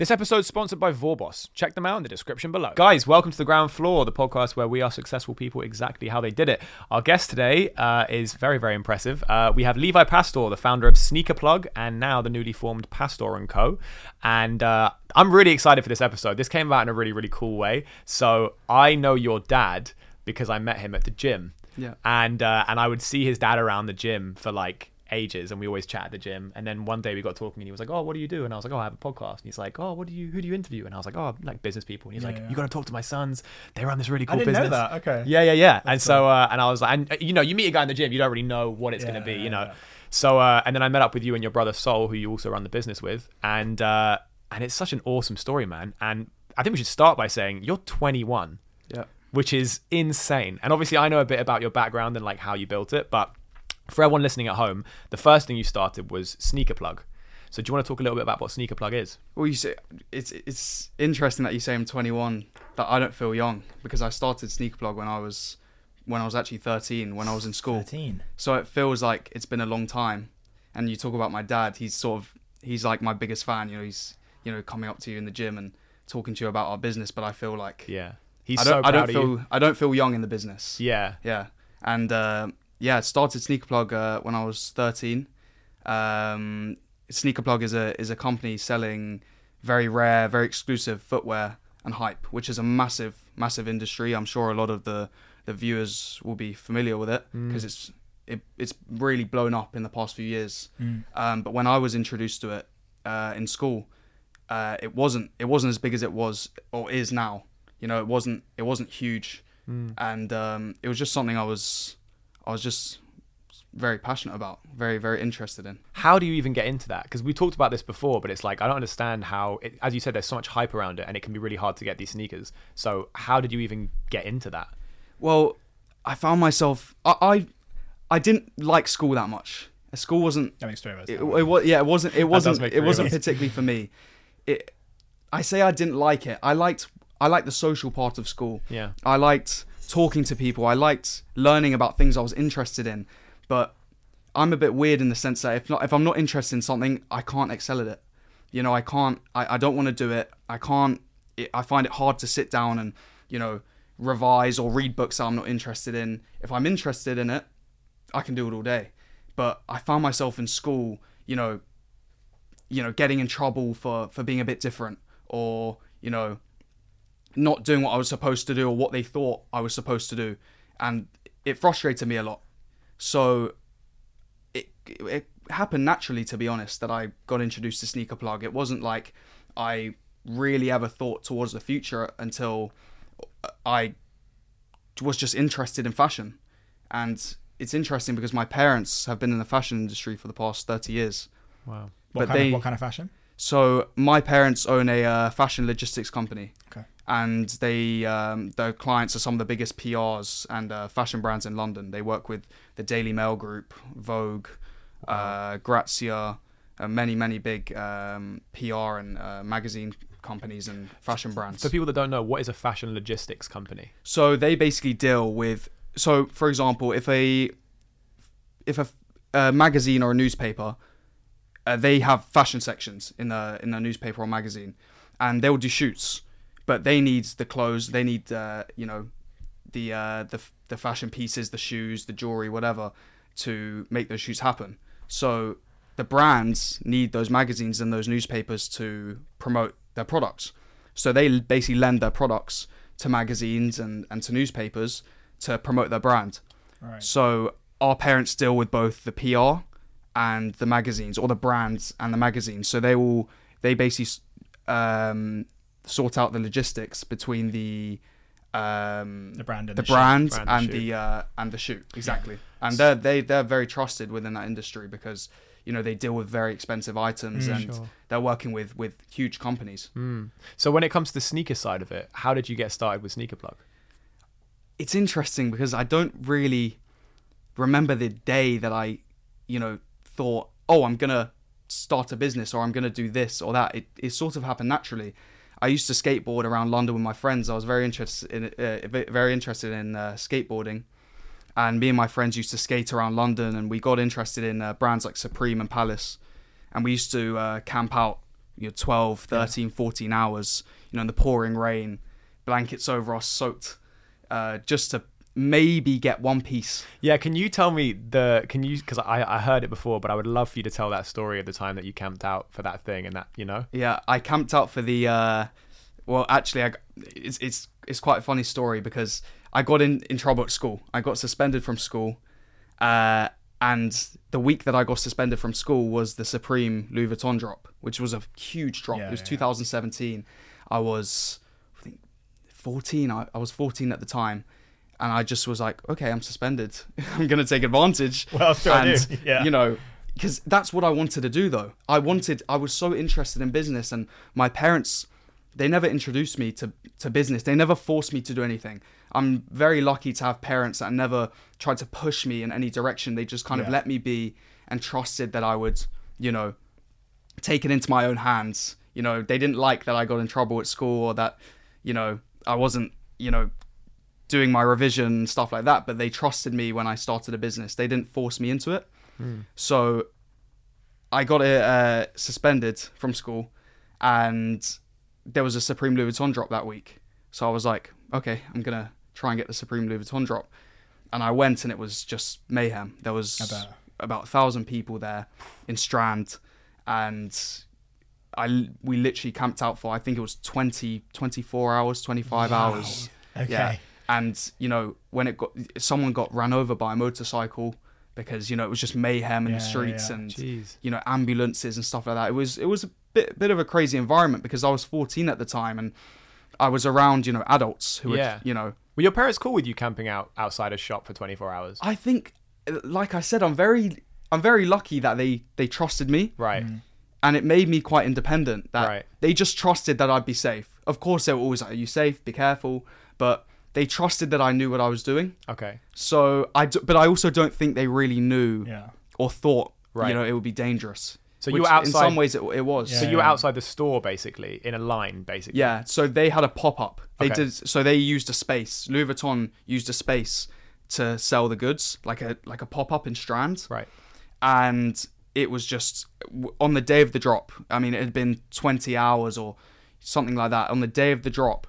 This episode is sponsored by Vorboss. Check them out in the description below. Guys, welcome to the ground floor, the podcast where we are successful people exactly how they did it. Our guest today uh, is very, very impressive. Uh, we have Levi Pastor, the founder of Sneaker Plug, and now the newly formed Pastor and Co. And uh, I'm really excited for this episode. This came about in a really, really cool way. So I know your dad because I met him at the gym. Yeah. And uh, and I would see his dad around the gym for like ages and we always chat at the gym. And then one day we got talking and he was like oh what do you do? And i was like oh i have a podcast. And he's like oh what do you who do you interview? And i was like oh like business people. And he's Yeah, like yeah. you got to talk to my sons. They run this really cool I didn't business. know that. Okay. yeah yeah yeah. And so uh, and i was like and uh, you know you meet a guy in the gym you don't really know what it's Yeah, going to be you know? so uh, and then i met up with you and your brother Sol, who you also run the business with. And uh and it's such an awesome story man. And i think we should start by saying you're 21 Yeah. which is insane. And obviously, I know a bit about your background and like how you built it, but for everyone listening at home, the first thing you started was Sneaker Plug. So, do you want to talk a little bit about what Sneaker Plug is? Well, you say it's it's interesting that you say I'm 21. That I don't feel young because I started Sneaker Plug when I was when I was actually 13 when I was in school. 13. So it feels like it's been a long time. And you talk about my dad. He's sort of he's like my biggest fan. You know, he's you know coming up to you in the gym and talking to you about our business. But I feel like Yeah, he's I so don't proud I don't of feel you. I don't feel young in the business. Yeah, Yeah, and uh, yeah, I started Sneaker Plug uh, when I was 13. Um, Sneaker Plug is a is a company selling very rare, very exclusive footwear and hype, which is a massive, massive industry. I'm sure a lot of the the viewers will be familiar with it because it's it, it's really blown up in the past few years. Mm. Um, but when I was introduced to it uh, in school, uh, it wasn't it wasn't as big as it was or is now. You know, it wasn't it wasn't huge, and um, it was just something I was I was just very passionate about, very very interested in. how do you even get into that? Because we talked about this before, but it's like I don't understand how. It, as you said, there's so much hype around it, and it can be really hard to get these sneakers. So, how did you even get into that? Well, I found myself I I, I didn't like school that much. School wasn't That makes three of us. it, it was yeah it wasn't it wasn't it wasn't of particularly for me it i say i didn't like it i liked i liked the social part of school Yeah. i liked talking to people. I liked learning about things i was interested in but i'm a bit weird in the sense that if not if i'm not interested in something i can't excel at it. You know i can't i, I don't want to do it. I can't it, i find it hard to sit down and you know revise or read books that i'm not interested in. If i'm interested in it I can do it all day. But I found myself in school, you know, you know, getting in trouble for for being a bit different or, you know, not doing what I was supposed to do or what they thought I was supposed to do. And it frustrated me a lot. So it it happened naturally to be honest that I got introduced to Sneaker Plug. It wasn't like I really ever thought towards the future until I was just interested in fashion. And it's interesting because my parents have been in the fashion industry for the past 30 years. Wow. What, but kind they- of, what kind of fashion? So my parents own a uh, fashion logistics company. Okay. And they, um, their clients are some of the biggest PRs and uh, fashion brands in London. They work with the Daily Mail Group, Vogue, uh, Grazia, uh, many, many big um, PR and uh, magazine companies and fashion brands. For people that don't know, what is a fashion logistics company? So they basically deal with. So, for example, if a if a, a magazine or a newspaper, uh, they have fashion sections in the in the newspaper or magazine, and they'll do shoots, but they need the clothes. They need uh, you know the uh, the the fashion pieces, the shoes, the jewelry, whatever, to make those shoes happen. So the brands need those magazines and those newspapers to promote their products. So they basically lend their products to magazines and, and to newspapers to promote their brand. Right. So our parents deal with both the PR and the magazines, or the brands and the magazines. So they will they basically um, sort out the logistics between the um, The brand and the, the shoot. brand, Brand and and shoot. the uh, and the shoot exactly. And they're they they're very trusted within that industry because you know they deal with very expensive items Mm, and sure. they're working with with huge companies. Mm. So, when it comes to the sneaker side of it, how did you get started with Sneaker Plug? it's interesting because I don't really remember the day that I, you know, thought, oh, I'm gonna start a business or I'm gonna do this or that. It it sort of happened naturally. I used to skateboard around London with my friends. I was very interested in uh, very interested in uh, skateboarding, and me and my friends used to skate around London, and we got interested in uh, brands like Supreme and Palace, and we used to uh, camp out you know 12, 13, 14 hours, you know, in the pouring rain, blankets over us soaked, uh, just to maybe get one piece. Yeah, can you tell me the can you because I I heard it before, but I would love for you to tell that story of the time that you camped out for that thing and that you know. Yeah, I camped out for the. Uh, well, actually, I, it's it's it's quite a funny story because I got in in trouble at school. I got suspended from school, uh, and the week that I got suspended from school was the Supreme Louis Vuitton drop, which was a huge drop. Yeah, it was yeah. 2017. I was, I think, 14. I, I was 14 at the time. And I just was like, okay, I'm suspended. I'm gonna take advantage. Well, I and, do? Yeah. You know, because that's what I wanted to do, though. I wanted. I was so interested in business, and my parents, they never introduced me to to business. They never forced me to do anything. I'm very lucky to have parents that never tried to push me in any direction. They just kind of let me be and trusted that I would, you know, take it into my own hands. You know, they didn't like that I got in trouble at school or that, you know, I wasn't, you know, doing my revision stuff like that. But they trusted me when I started a business. They didn't force me into it. So I got it uh, suspended from school, and there was a Supreme Louis Vuitton drop that week. So I was like, okay, I'm gonna try and get the Supreme Louis Vuitton drop. And I went, and it was just mayhem. There was about a thousand people there in Strand, and I we literally camped out for I think it was 20, 24 hours, 25 hours. Okay. Yeah. And you know, when it got someone got ran over by a motorcycle because you know it was just mayhem in the streets yeah. and Jeez. you know ambulances and stuff like that. It was it was a bit bit of a crazy environment because I was 14 at the time and I was around you know adults who Yeah. were you know Were your parents cool with you camping out outside a shop for 24 hours? I think like I said I'm very I'm very lucky that they they trusted me Right. Mm. and it made me quite independent. That Right. they just trusted that I'd be safe. Of course, they were always like, "Are you safe? Be careful." But they trusted that I knew what I was doing. Okay. So I, d- but I also don't think they really knew Yeah. or thought, Right. you know, it would be dangerous. So you Which were outside- In some ways, it, it was. Yeah. So you were outside the store basically in a line basically. Yeah, so they had a pop up. They Okay. did so they used a space. Louis Vuitton used a space to sell the goods, like a like a pop up in Strand. Right. And it was just w- on the day of the drop. I mean, it had been 20 hours or something like that. On the day of the drop,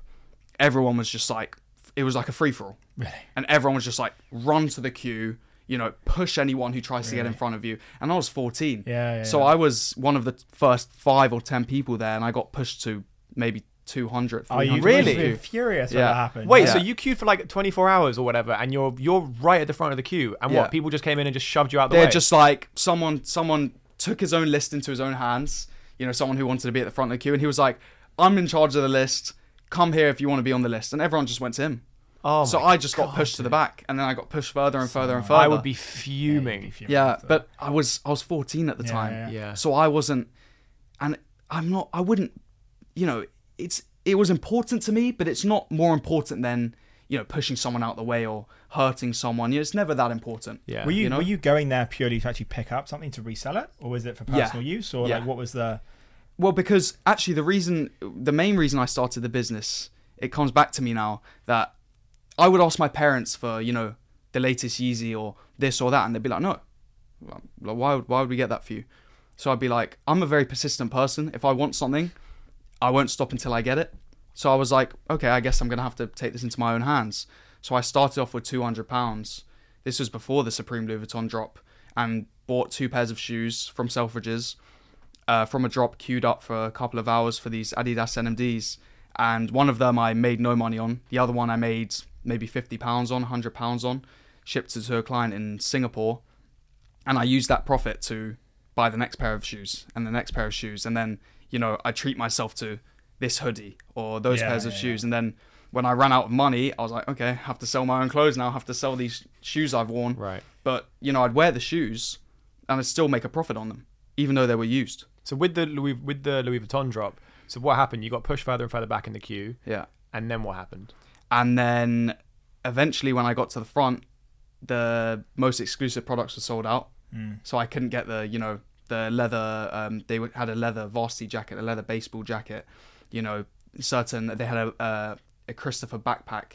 everyone was just like it was like a free for all. Really? And everyone was just like run to the queue, you know, push anyone who tries to get in Really? front of you. And I was 14. Yeah, yeah, So yeah. I was one of the first 5 or 10 people there and I got pushed to maybe 200, Are you 300 Really? in queue. furious when Yeah. that happened? Wait, Yeah. so you queued for like 24 hours or whatever, and you're you're right at the front of the queue, and Yeah. what? People just came in and just shoved you out the They're way. just like someone someone took his own list into his own hands. You know, someone who wanted to be at the front of the queue, and he was like, "I'm in charge of the list. Come here if you want to be on the list." And everyone just went to him. oh so I just got God, pushed to the back, and then I got pushed further and further and further. I would be fuming. yeah, but I was I was 14 at the Yeah, time, yeah. Yeah. so I wasn't, and I'm not. I wouldn't, you know, it's it was important to me, but it's not more important than you know pushing someone out the way or hurting someone. You know, it's never that important. Yeah. Were you, You know? were you going there purely to actually pick up something to resell it, or was it for Yeah. personal use, or Yeah. like what was the? Well, because actually, the reason, the main reason I started the business, it comes back to me now that I would ask my parents for, you know, the latest Yeezy or this or that, and they'd be like, no, why, would- why would we get that for you? So I'd be like, I'm a very persistent person. If I want something, I won't stop until I get it. So I was like, okay, I guess I'm gonna have to take this into my own hands. So I started off with 200 pounds. This was before the Supreme Louis Vuitton drop, and bought two pairs of shoes from Selfridges uh, from a drop queued up for a couple of hours for these Adidas NMDs. And one of them I made no money on. The other one I made maybe fifty pounds on, hundred pounds on. Shipped it to a client in Singapore, and I used that profit to buy the next pair of shoes and the next pair of shoes, and then you know I treat myself to this hoodie or those Yeah, pairs of yeah, shoes, and then when I ran out of money, I was like, okay, I have to sell my own clothes now. I have to sell these shoes I've worn. Right. But you know, I'd wear the shoes, and I'd still make a profit on them, even though they were used. So with the Louis with the Louis Vuitton drop, so what happened? You got pushed further and further back in the queue, Yeah. and then what happened? And then eventually, when I got to the front, the most exclusive products were sold out. Mm. So I couldn't get the, you know, the leather. Um, they had a leather varsity jacket, a leather baseball jacket. You know, certain they had a uh, a Christopher backpack,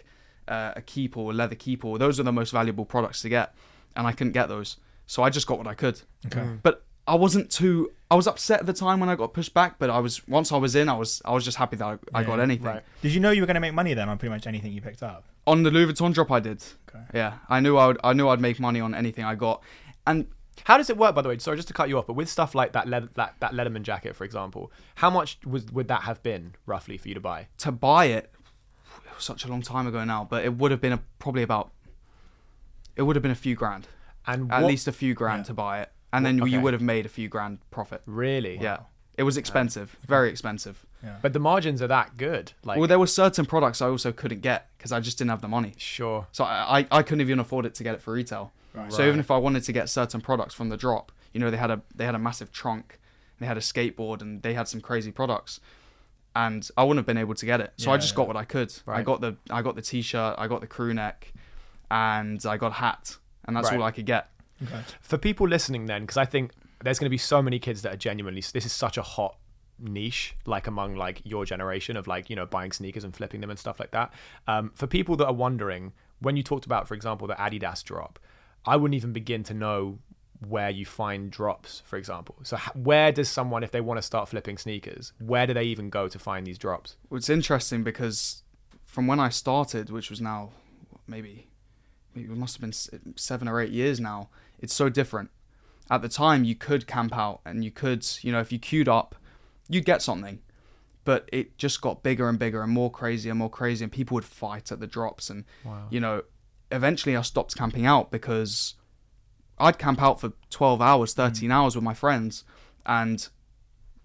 uh, a Keepall, a leather Keepall. Those are the most valuable products to get, and I couldn't get those. So I just got what I could. Okay. Mm. But I wasn't too. I was upset at the time when I got pushed back, but I was once I was in, I was I was just happy that I, I got anything. right. Did you know you were going to make money then on pretty much anything you picked up? On the Louis Vuitton drop, I did. Okay. Yeah, I knew I would. I knew I'd make money on anything I got, and How does it work, by the way? Sorry, just to cut you off, but with stuff like that, leather, that that Letterman jacket, for example, how much was would that have been roughly for you to buy? to buy it, it was such a long time ago now, but it would have been a, probably about. It would have been a few grand, And at what- least a few grand Yeah. to buy it, and then Okay. you would have made a few grand profit. really, Yeah, it was expensive, very expensive. Yeah. But the margins are that good. Like, well, there were certain products I also couldn't get because I just didn't have the money. sure, So I, I, I couldn't even afford it to get it for retail. Right. So even if I wanted to get certain products from the drop, you know, they had a they had a massive trunk, they had a skateboard, and they had some crazy products, and I wouldn't have been able to get it. So I just yeah. got what I could. Right. I got the I got the t-shirt, I got the crew neck, and I got a hat, and that's Right. all I could get. Okay. for people listening, then, because I think there's going to be so many kids that are genuinely. This is such a hot niche, like among like your generation of like you know buying sneakers and flipping them and stuff like that. Um, for people that are wondering, when you talked about, for example, the Adidas drop, I wouldn't even begin to know where you find drops, for example. So where does someone, if they want to start flipping sneakers, where do they even go to find these drops? It's interesting because from when I started, which was now maybe, maybe it must have been seven or eight years now, it's so different. At the time, you could camp out and you could, you know, if you queued up, you'd get something. But it just got bigger and bigger and more crazy and more crazy, and people would fight at the drops. And, Wow. you know, eventually I stopped camping out because I'd camp out for 12 hours, 13 hours with my friends, and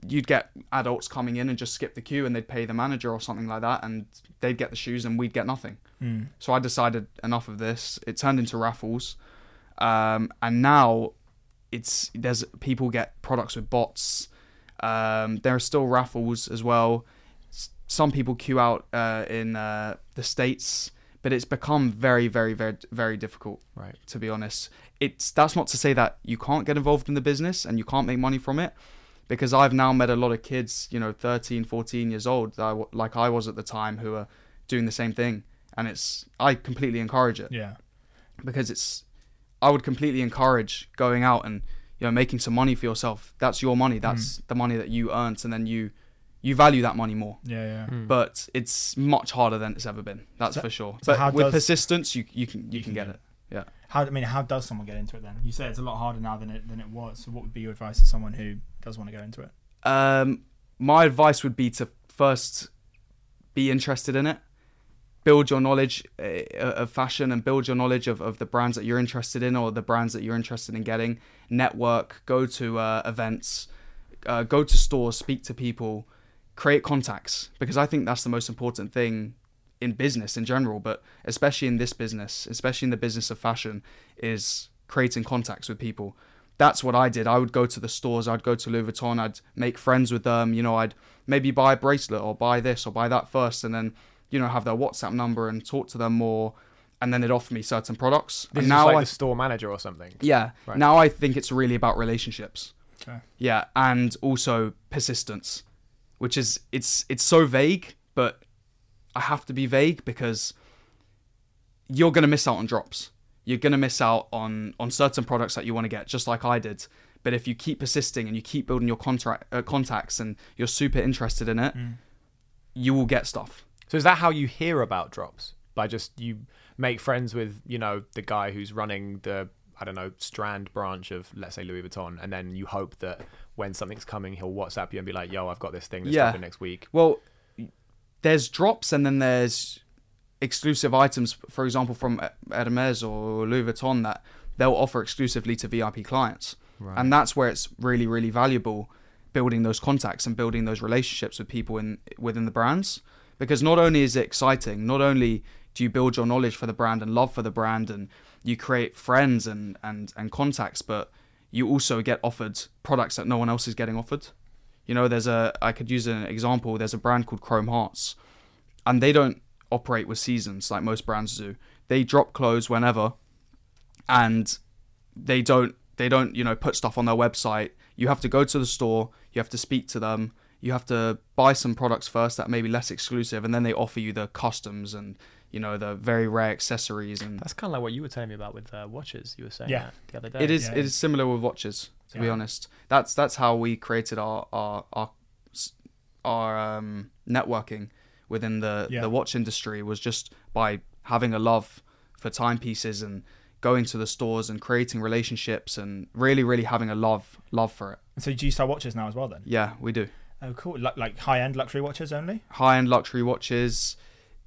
you'd get adults coming in and just skip the queue and they'd pay the manager or something like that and they'd get the shoes and we'd get nothing. Mm. So I decided enough of this. It turned into raffles. Um, and now it's there's people get products with bots. Um, there are still raffles as well. S- Some people queue out uh, in uh, the states, but it's become very, very, very, very difficult Right. to be honest. It's that's not to say that you can't get involved in the business and you can't make money from it because I've now met a lot of kids, you know, 13, 14 years old that I like I was at the time who are doing the same thing and it's I completely encourage it Yeah. because it's I would completely encourage going out and you know making some money for yourself. That's your money. That's Mm. the money that you earned and then you you value that money more. Yeah. Yeah. Mm. But it's much harder than it's ever been. That's So- for sure. so but how with does- persistence you you can you, can, get it. Yeah. How I mean, how does someone get into it then? You say it's a lot harder now than it than it was. So what would be your advice to someone who does want to go into it? Um, my advice would be to first be interested in it, build your knowledge uh, of fashion, and build your knowledge of, of the brands that you're interested in or the brands that you're interested in getting. Network, go to uh, events, uh, go to stores, speak to people, create contacts because I think that's the most important thing in business in general, but especially in this business, especially in the business of fashion, is creating contacts with people that's what I did. I would go to the stores, I'd go to Louis Vuitton, I'd make friends with them, you know, I'd maybe buy a bracelet or buy this or buy that first and then, you know, have their WhatsApp number and talk to them more and then they'd offer me certain products. This and now just like I the store manager or something. yeah, Right. now I think it's really about relationships. Okay. Yeah, and also persistence, which is it's it's so vague, but I have to be vague because you're going to miss out on drops. You're going to miss out on on certain products that you want to get, just like I did. But if you keep persisting and you keep building your contract uh, contacts and you're super interested in it, Mm. you will get stuff. So is that how you hear about drops? By just you make friends with you know the guy who's running the I don't know Strand branch of let's say Louis Vuitton, and then you hope that when something's coming, he'll WhatsApp you and be like, "Yo, I've got this thing that's Yeah. next week." Well, there's drops and then there's exclusive items, for example, from Hermes or Louis Vuitton that they'll offer exclusively to VIP clients. And that's where it's really, really valuable building those contacts and building those relationships with people in within the brands. Because not only is it exciting, not only do you build your knowledge for the brand and love for the brand and you create friends and, and, and contacts, but you also get offered products that no one else is getting offered. You know, there's a I could use an example. There's a brand called Chrome Hearts, and they don't operate with seasons like most brands do. They drop clothes whenever, and they don't they don't you know put stuff on their website. You have to go to the store. You have to speak to them. You have to buy some products first that may be less exclusive, and then they offer you the customs and you know the very rare accessories and That's kind of like what you were telling me about with uh, watches. You were saying Yeah. that the other day. it is yeah. it is similar with watches. To be honest, that's that's how we created our our our, our um, networking within the Yeah. the watch industry was just by having a love for timepieces and going to the stores and creating relationships and really really having a love love for it. So do you sell watches now as well then? Yeah, we do. Oh, cool. Like, like high end luxury watches only? high end luxury watches.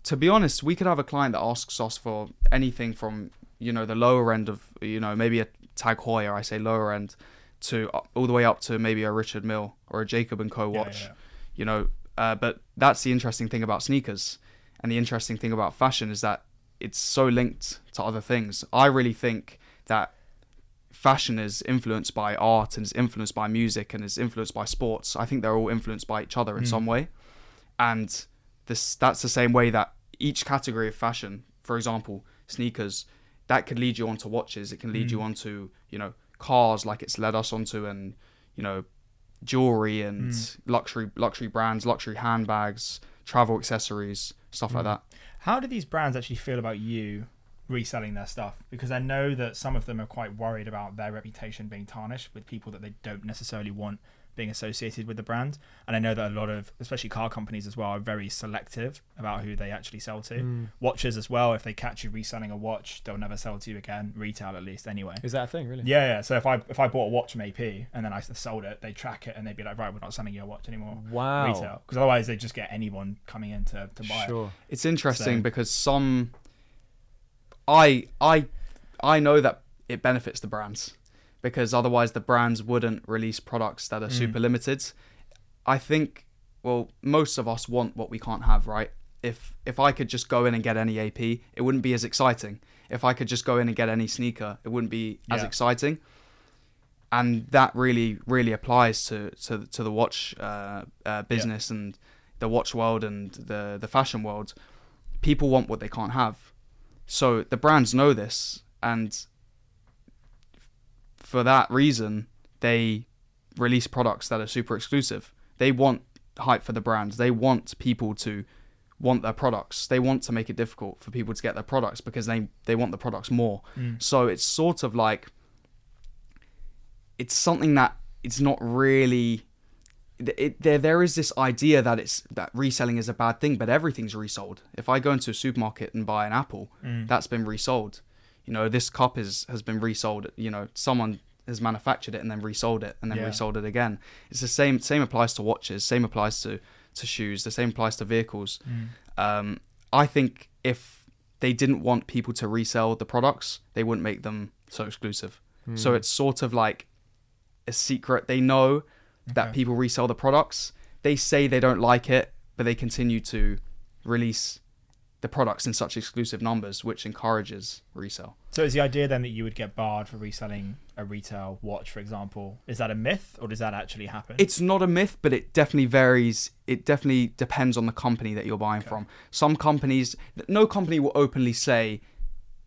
To be honest, we could have a client that asks us for anything from you know the lower end of you know maybe a Tag Heuer, I say lower end, to uh, all the way up to maybe a Richard Mille or a Jacob and Co Yeah, watch. yeah, yeah. You know, uh, but that's the interesting thing about sneakers, and the interesting thing about fashion is that it's so linked to other things. I really think that fashion is influenced by art and is influenced by music and is influenced by sports. I think they're all influenced by each other in Mm. some way. And this that's the same way that each category of fashion, for example, sneakers, that could lead you onto watches, it can lead you Mm. onto, you know, cars like it's led us onto and, you know, jewelry and Mm. luxury luxury brands, luxury handbags, travel accessories, stuff like Mm. that. How do these brands actually feel about you reselling their stuff? Because I know that some of them are quite worried about their reputation being tarnished with people that they don't necessarily want being associated with the brand. And I know that a lot of, especially car companies as well, are very selective about who they actually sell to. Mm. Watches as well, if they catch you reselling a watch, they'll never sell to you again, retail at least anyway. Is that a thing, really? Yeah, yeah. So if I if I bought a watch from AP and then I sold it, they track it and they'd be like, right, we're not selling you a watch anymore. Wow. Retail, because otherwise they just get anyone coming in to, to buy it. Sure. It's interesting So- because some I I I know that it benefits the brands because otherwise the brands wouldn't release products that are Mm. super limited. I think well most of us want what we can't have, right? If if I could just go in and get any AP, it wouldn't be as exciting. If I could just go in and get any sneaker, it wouldn't be as exciting. And that really really applies to to, to the watch uh, uh, business and the watch world and the the fashion world. People want what they can't have. So the brands know this, and for that reason, they release products that are super exclusive. They want hype for the brands. They want people to want their products. They want to make it difficult for people to get their products because they they want the products more. Mm. So it's sort of like it's something that it's not really it, there there is this idea that it's that reselling is a bad thing, but everything's resold. If I go into a supermarket and buy an apple, Mm. that's been resold. You know, this cup is has been resold. You know, someone has manufactured it and then resold it and then Yeah. resold it again. It's the same. Same applies to watches. Same applies to to shoes. The same applies to vehicles. Mm. Um, I think if they didn't want people to resell the products, they wouldn't make them so exclusive. Hmm. So it's sort of like a secret. They know that Okay. people resell the products. They say they don't like it, but they continue to release the products in such exclusive numbers, which encourages resale. So is the idea then that you would get barred for reselling a retail watch, for example? Is that a myth, or does that actually happen? It's not a myth, but it definitely varies. It definitely depends on the company that you're buying Okay. from. Some companies, no company will openly say,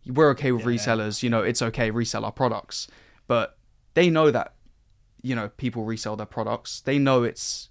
we're okay with Yeah, resellers, you know, it's okay, resell our products. But they know that, you know, people resell their products. They know it's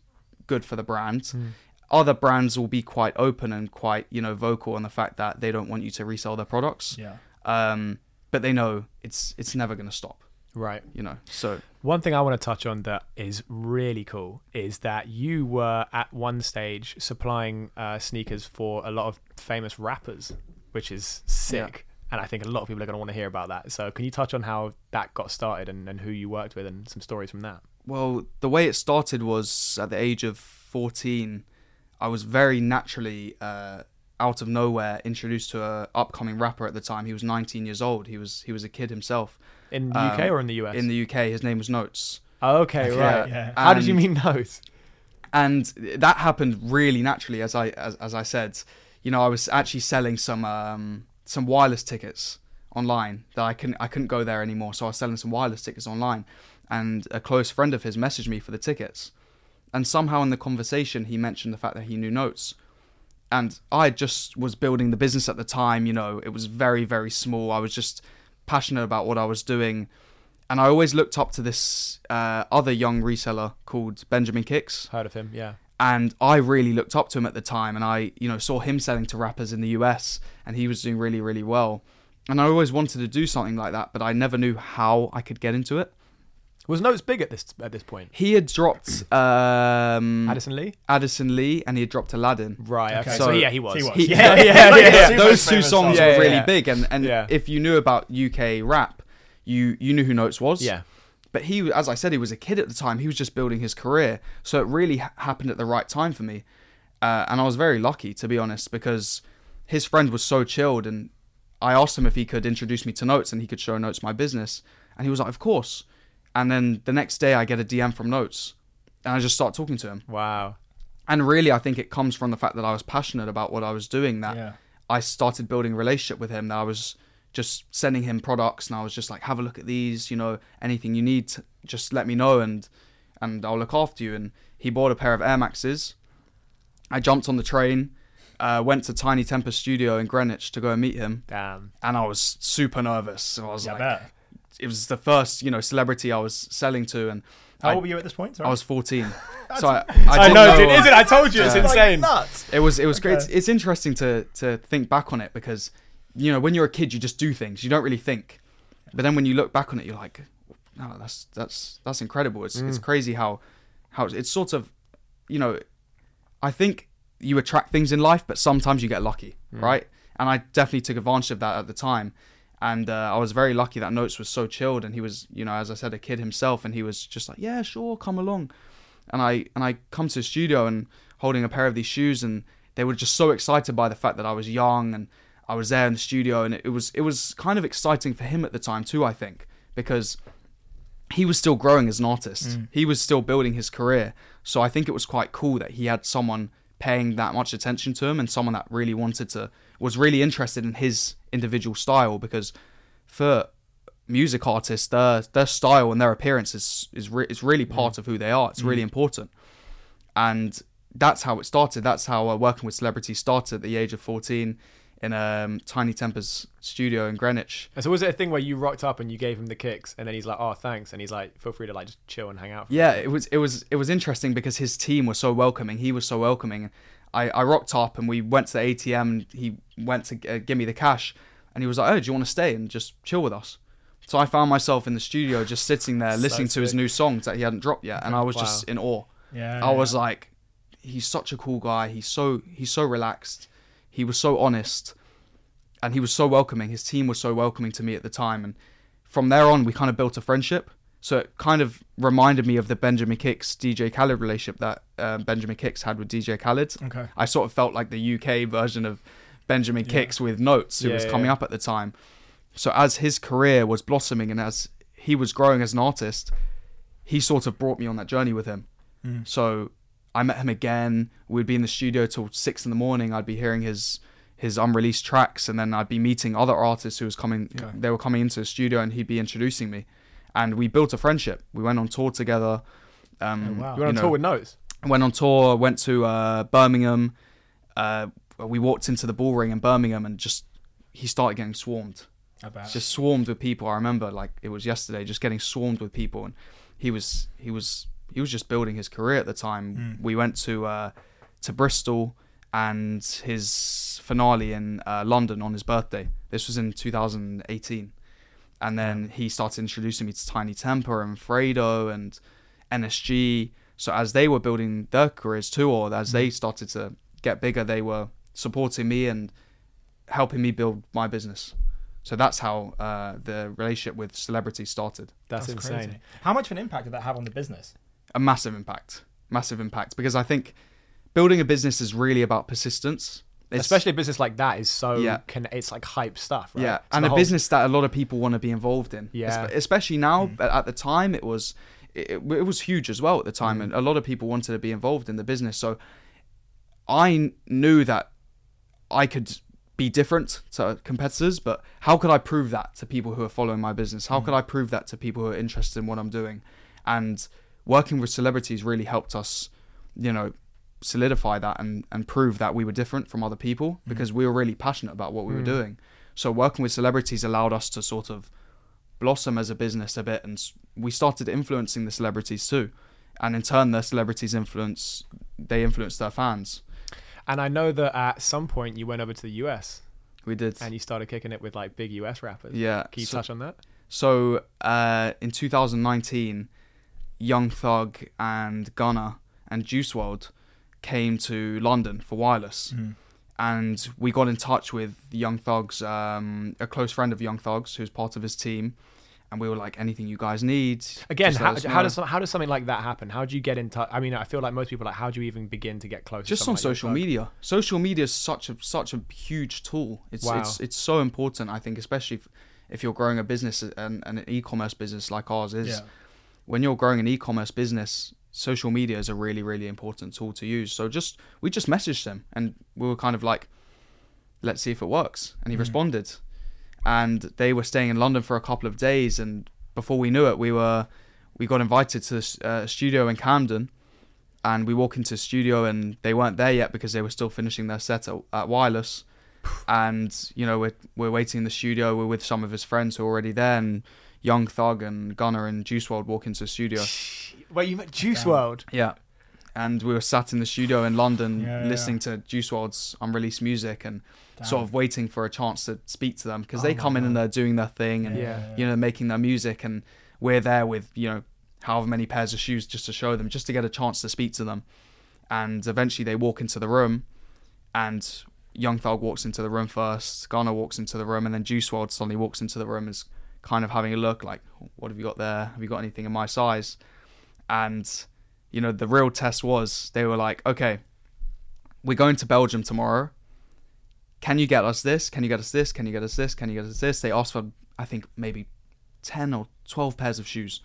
good for the brand. Hmm. Other brands will be quite open and quite, you know, vocal on the fact that they don't want you to resell their products. yeah. Um, but they know it's it's never going to stop, Right. you know. So One thing I want to touch on that is really cool is that you were at one stage supplying uh, sneakers for a lot of famous rappers, which is sick. And I think a lot of people are going to want to hear about that. So, can you touch on how that got started and, and who you worked with and some stories from that? Well, the way it started was at the age of 14. I was very naturally, uh, out of nowhere, introduced to an upcoming rapper at the time. He was 19 years old. He was he was a kid himself. In the Um, UK or in the US? In the UK, his name was Notes. oh, okay, Okay, right. yeah. How did you And- meet those? and that happened really naturally as i as, as i said you know i was actually selling some um some wireless tickets online that i couldn't i couldn't go there anymore. So i was selling some wireless tickets online and a close friend of his messaged me for the tickets. And somehow in the conversation he mentioned the fact that he knew Not3s. And i just was building the business at the time you know it was very very small. I was just passionate about what i was doing. And i always looked up to this uh, other young reseller called Benjamin Kickz. Heard of him, yeah. And I really looked up to him at the time, and I, you know, saw him selling to rappers in the US, and he was doing really, really well. And I always wanted to do something like that, but I never knew how I could get into it. Was Not3s big at this at this point? He had dropped um, Addison Lee. Addison Lee and he had dropped Aladdin. Right. Okay. Okay. So, So- yeah, he was. He was. He- Yeah, yeah, yeah, yeah. Those two famous songs Yeah, were really yeah. big, and, and Yeah. if you knew about UK rap, you you knew who Not3s was. Yeah. But he, as I said, he was a kid at the time. He was just building his career, so it really ha- happened at the right time for me, uh, and I was very lucky to be honest because his friend was so chilled, and I asked him if he could introduce me to Not3s and he could show Not3s my business, and he was like, "Of course." And then the next day, I get a DM from Not3s, and I just start talking to him. Wow. And really, I think it comes from the fact that I was passionate about what I was doing. That Yeah. I started building a relationship with him. That I was just sending him products, and I was just like, "Have a look at these. You know, anything you need, just let me know, and and I'll look after you." And he bought a pair of Air Maxes. I jumped on the train, uh, went to Tiny Temper Studio in Greenwich to go and meet him, Damn. and I was super nervous. So I was Yeah, like, bet. it was the first you know celebrity I was selling to, and How I- old were you at this point? I was 14. So I, I, didn't know, dude. uh, Is it? I told you, it's Yeah. insane. nuts. It was it was great. Okay. It's, it's interesting to to think back on it because you know when you're a kid you just do things you don't really think, but then when you look back on it you're like, no, that's that's that's incredible. It's it's crazy how how it's, it's sort of you know, I think you attract things in life, but sometimes you get lucky, right? And I definitely took advantage of that at the time. And uh, I was very lucky that Not3s was so chilled, and he was, you know, as I said, a kid himself, and he was just like, "Yeah, sure, come along." And I and I come to the studio and holding a pair of these shoes, and they were just so excited by the fact that I was young and I was there in the studio, and it was it was kind of exciting for him at the time too. I think because he was still growing as an artist. Mm. He was still building his career. So I think it was quite cool that he had someone paying that much attention to him and someone that really wanted to was really interested in his individual style because for music artists their their style and their appearance is is, re- is really mm. part of who they are. It's really mm. important. And that's how it started. That's how uh, working with celebrities started at the age of 14 in um, Tiny Temper's studio in Greenwich. And so was it a thing where you rocked up and you gave him the kicks, and then he's like, "Oh, thanks," and he's like, "Feel free to like just chill and hang out." for Yeah, bit." it was it was it was interesting because his team was so welcoming. He was so welcoming. I, I rocked up and we went to the ATM and he went to uh, give me the cash and he was like, "Oh, do you want to stay and just chill with us?" So I found myself in the studio just sitting there So listening to his new songs that he hadn't dropped yet, and I was just in awe. Yeah. I was like, he's such a cool guy. He's so he's so relaxed. He was so honest, and he was so welcoming. His team was so welcoming to me at the time, and from there on, we kind of built a friendship. So it kind of reminded me of the Benjamin Kickz DJ Khaled relationship that um, Benjamin Kickz had with DJ Khaled. Okay. I sort of felt like the UK version of Benjamin Yeah. Kicks with Not3s, who Yeah, was yeah, coming up at the time. So as his career was blossoming and as he was growing as an artist, he sort of brought me on that journey with him. Mm. So I met him again. We'd be in the studio till six in the morning. I'd be hearing his his unreleased tracks, and then I'd be meeting other artists who was coming. Okay. They were coming into the studio, and he'd be introducing me, and we built a friendship. We went on tour together. Um, Oh, wow. You went on know, tour with Not3s. went on tour, went to uh, Birmingham. Uh, we walked into the Bullring in Birmingham, and just he started getting swarmed bet. just swarmed with people. I remember like it was yesterday, just getting swarmed with people, and he was he was he was just building his career at the time. Mm. We went to uh, to Bristol and his finale in uh, London on his birthday. This was in 2018, and then he started introducing me to Tiny Temper and Fredo and NSG. So as they were building their careers too, or as they started to get bigger, they were supporting me and helping me build my business. So that's how uh, the relationship with celebrities started. That's, insane. crazy. How much of an impact did that have on the business? A massive impact, massive impact. Because I think building a business is really about persistence. It's- Especially a business like that is so Yeah. can it's like hype stuff, right? yeah, So and a whole- business that a lot of people want to be involved in. Yeah. Especially now. But at the time, it was it, it was huge as well. At the time, Mm. and a lot of people wanted to be involved in the business. So I knew that I could be different to competitors, but how could I prove that to people who are following my business? How could I prove that to people who are interested in what I'm doing? And working with celebrities really helped us, you know, solidify that and, and prove that we were different from other people because we were really passionate about what we were Mm. doing. So working with celebrities allowed us to sort of blossom as a business a bit, and we started influencing the celebrities too. And in turn, the celebrities influence they influenced their fans. And I know that at some point you went over to the US We did. and you started kicking it with like big US rappers. Yeah. Can you so, touch on that? So uh, in 2019, Young Thug and Gunna and Juice WRLD came to London for Wireless, Mm. and we got in touch with Young Thug's um, a close friend of Young Thug's who's part of his team, and we were like, anything you guys need. Again, how, how does how does something like that happen? How do you get in touch? I mean, I feel like most people like, how do you even begin to get close? to just on like social media. Social media is such a such a huge tool. It's Wow. it's it's so important. I think, especially if, if you're growing a business and, and an e-commerce business like ours is. Yeah. When you're growing an e-commerce business, social media is a really really important tool to use. So just we just messaged him and we were kind of like, let's see if it works. And he Mhm. responded, and they were staying in London for a couple of days. And before we knew it, we were we got invited to this uh, studio in Camden and we walk into the studio and they weren't there yet because they were still finishing their set at, at Wireless. And you know we're we're waiting in the studio. We're with some of his friends who are already there, and Young Thug and Gunna and Juice WRLD walk into the studio. Wait, you met Juice Damn. World? Yeah, and we were sat in the studio in London Yeah, yeah, listening to Juice WRLD's unreleased music and sort of waiting for a chance to speak to them because Oh they come in and they're doing their thing and Yeah. you know making their music and we're there with you know however many pairs of shoes just to show them just to get a chance to speak to them and eventually they walk into the room and young thug walks into the room first Gunna walks into the room and then Juice WRLD suddenly walks into the room is kind of having a look like what have you got there? Have you got anything in my size? And you know the real test was they were like okay we're going to belgium tomorrow. Can you get us this? Can you get us this? Can you get us this? Can you get us this? They asked for i think maybe 10 or 12 pairs of shoes.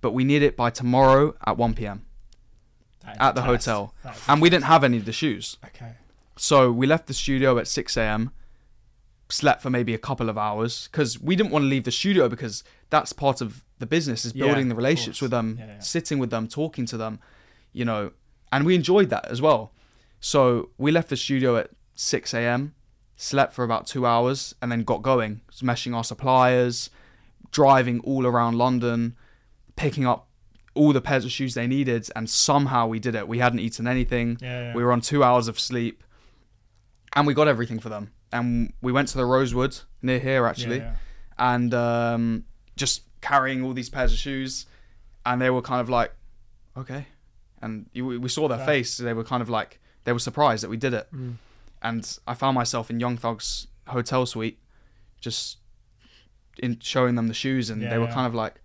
But we need it by tomorrow at 1 p.m at the test. hotel. And we didn't have any of the shoes. Okay. so we left the studio at 6 a.m slept for maybe a couple of hours because we didn't want to leave the studio because that's part of the business is Yeah, building the relationships with them Yeah, yeah. sitting with them talking to them you know and we enjoyed that as well so we left the studio at 6 a.m slept for about two hours and then got going smashing our suppliers driving all around london picking up all the pairs of shoes they needed and somehow we did it we hadn't eaten anything Yeah. yeah. we were on two hours of sleep, and we got everything for them. And we went to the Rosewood near here actually, Yeah, and um, just carrying all these pairs of shoes, and they were kind of like, okay, and you, we we saw their Yeah. face. They were kind of like they were surprised that we did it, Mm. and I found myself in Young Thug's hotel suite, just in showing them the shoes, and Yeah, they were yeah. kind of like,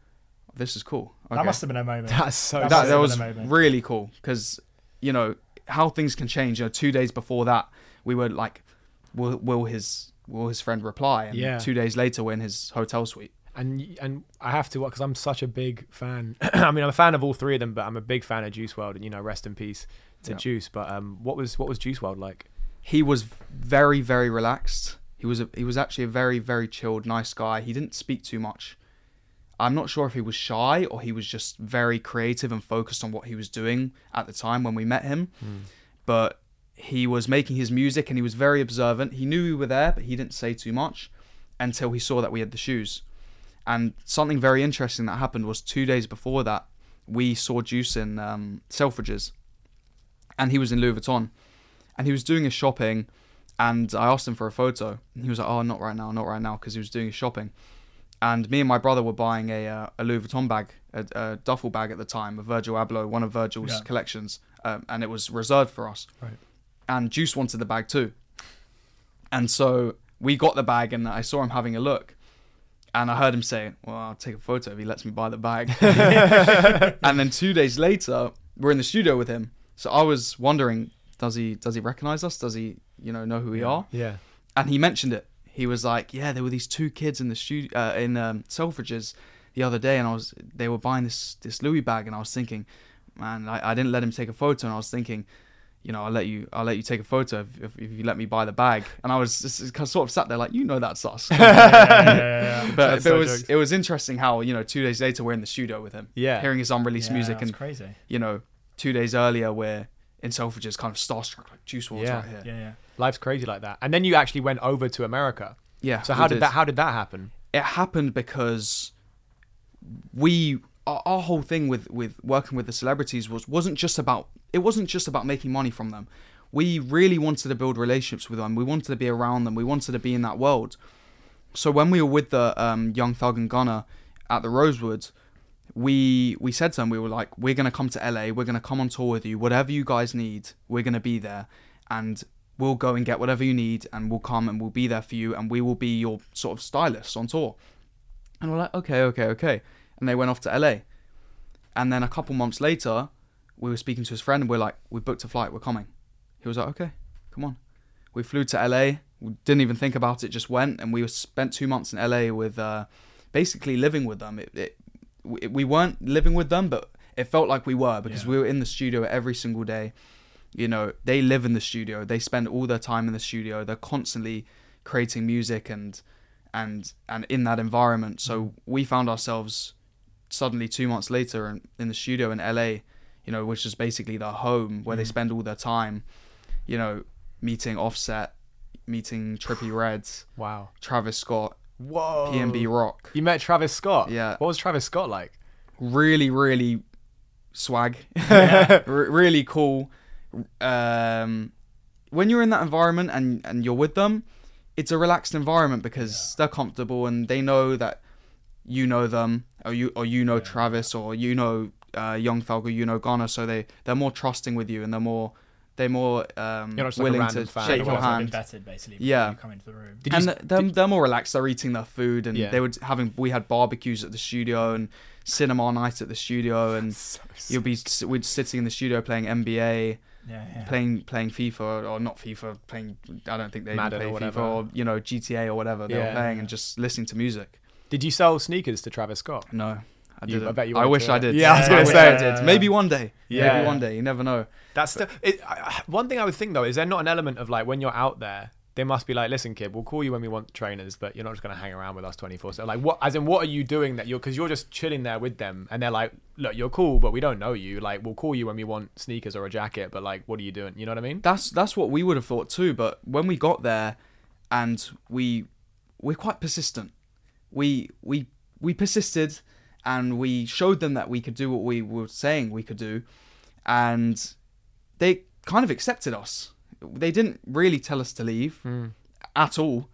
this is cool. That must have been a moment. That's so. That that, that was a moment. really cool because you know how things can change. You know, two days before that, we were like, "Will will his will his friend reply?" And Yeah. two days later, we're in his hotel suite. and and I have to because I'm such a big fan. I mean, I'm a fan of all three of them, but I'm a big fan of Juice WRLD, and you know, rest in peace to Yeah. Juice. But um, what was what was Juice WRLD like? He was very very relaxed. He was a, he was actually a very very chilled, nice guy. He didn't speak too much. I'm not sure if he was shy or he was just very creative and focused on what he was doing at the time when we met him. but he was making his music and he was very observant. He knew we were there, but he didn't say too much until he saw that we had the shoes. And something very interesting that happened was two days before that, we saw Juice in um, Selfridges, and he was in Louis Vuitton, and he was doing his shopping, and I asked him for a photo, and he was like, "Oh, not right now, not right now," because he was doing his shopping. And me and my brother were buying a, uh, a Louis Vuitton bag, a, a duffel bag at the time, a Virgil Abloh, one of Virgil's Yeah. collections, um, and it was reserved for us. Right. And Juice wanted the bag too. And so we got the bag, and I saw him having a look, and I heard him say, "Well, I'll take a photo if he lets me buy the bag." and then two days later, we're in the studio with him. So I was wondering, does he does he recognize us? Does he you know know who we are? Yeah, and he mentioned it. He was like, "Yeah, there were these two kids in the studio uh, in um, Selfridges the other day, and I was they were buying this this Louis bag, and I was thinking, man, I, I didn't let him take a photo, and I was thinking, you know, I'll let you I'll let you take a photo if, if, if you let me buy the bag, and I was just, just sort of sat there like, you know, that's us. Yeah, yeah, yeah. But That's it so was jokes. it was interesting how you know two days later we're in the studio with him, yeah. hearing his unreleased music, and crazy. you know two days earlier we're in Selfridges, kind of starstruck, like Juice WRLD's Yeah. right here. Yeah, yeah. Life's crazy like that. And then you actually went over to America. Yeah. So how did that? How did that happen? it happened because we our, our whole thing with with working with the celebrities was wasn't just about it wasn't just about making money from them. We really wanted to build relationships with them. We wanted to be around them. We wanted to be in that world. So when we were with the um, Young Thug and Gunna at the Rosewood, we we said to them, we were like, we're gonna come to LA, we're gonna come on tour with you, whatever you guys need, we're gonna be there, and we'll go and get whatever you need, and we'll come and we'll be there for you, and we will be your sort of stylists on tour. And we're like, okay, okay, okay, and they went off to LA, and then a couple months later, we were speaking to his friend, and we're like, we booked a flight, we're coming. He was like, okay, come on. We flew to LA. We didn't even think about it, just went, and we spent two months in LA with, uh, basically living with them. It, it we, we weren't living with them, but it felt like we were because Yeah. we were in the studio every single day. You know, they live in the studio. They spend all their time in the studio. They're constantly creating music and and and in that environment. So we found ourselves suddenly two months later in, in the studio in LA, you know, which is basically their home where they Mhm. spend all their time. You know, meeting Offset, meeting Trippie Reds, Wow. Travis Scott, Whoa. PNB Rock. You met Travis Scott. Yeah. What was Travis Scott like? really really swag R- really cool um when you're in that environment and and you're with them it's a relaxed environment because they're comfortable and they know that you know them or you or you know Travis or you know uh, Young Thug or you know Gunna so they they're more trusting with you and they're more they're more um, You're not just like a willing to fan shake your hand vetted basically. Yeah. You come into the room. Did and s- they're, they're more relaxed. They're eating their food, and Yeah. they were having. We had barbecues at the studio and cinema night at the studio, and you'll be we'd sitting in the studio playing NBA, Yeah, yeah. playing playing FIFA or not FIFA, playing. I don't think they even Madden play or FIFA whatever. or you know GTA or whatever they were Yeah. playing, and just listening to music. Did you sell sneakers to Travis Scott? No, I You- didn't. I bet you I wish to. I did. Yeah, I was gonna wish say. I did. Maybe one day. Yeah. Maybe one day. You never know. That's the it, I, I- one thing I would think though. Is there not an element of like when you're out there, they must be like, listen, kid, we'll call you when we want trainers, but you're not just gonna hang around with us 24. So like, what? As in, what are you doing that you're? Because you're just chilling there with them, and they're like, look, you're cool, but we don't know you. Like, we'll call you when we want sneakers or a jacket, but like, what are you doing? You know what I mean? That's that's what we would have thought too. But when we got there, and we we're quite persistent. We we we persisted, and we showed them that we could do what we were saying we could do, and they kind of accepted us. They didn't really tell us to leave Hmm. at all.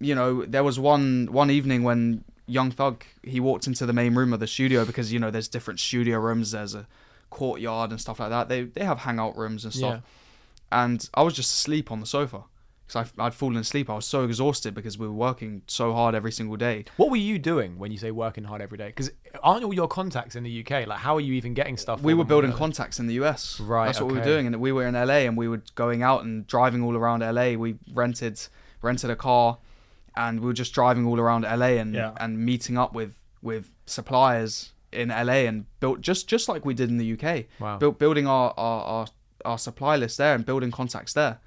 You know, there was one one evening when Young Thug he walked into the main room of the studio because you know there's different studio rooms, there's a courtyard and stuff like that. They they have hangout rooms and stuff Yeah. and I was just asleep on the sofa because I'd fallen asleep. I was so exhausted because we were working so hard every single day. What were you doing when you say working hard every day? Because aren't all your contacts in the UK? Like, how are you even getting stuff? We were building contacts in the US. Right, That's what we were doing, and we were in LA, and we were going out and driving all around LA. We rented rented a car, and we were just driving all around LA and Yeah. and meeting up with with suppliers in LA and built just just like we did in the UK. Wow. Built building our our, our our supply list there and building contacts there.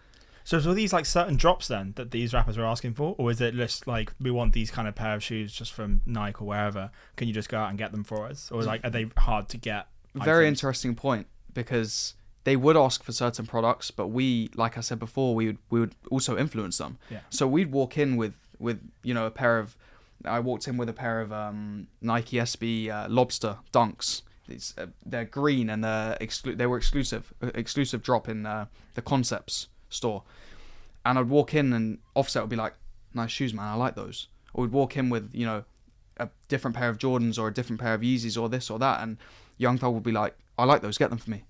So were these like certain drops then that these rappers were asking for, or is it just like we want these kind of pair of shoes just from Nike or wherever? Can you just go out and get them for us, or like are they hard to get? Very interesting point because they would ask for certain products, but we, like I said before, we would we would also influence them. Yeah. So we'd walk in with with you know a pair of. I walked in with a pair of um, Nike SB uh, Lobster Dunks. It's, uh, they're green and they're exclu- they were exclusive uh, exclusive drop in uh, the Concepts store. And I'd walk in and Offset would be like, "Nice shoes, man. I like those." Or we'd walk in with you know a different pair of Jordans or a different pair of Yeezys or this or that, and Young Thug would be like, "I like those. Get them for me."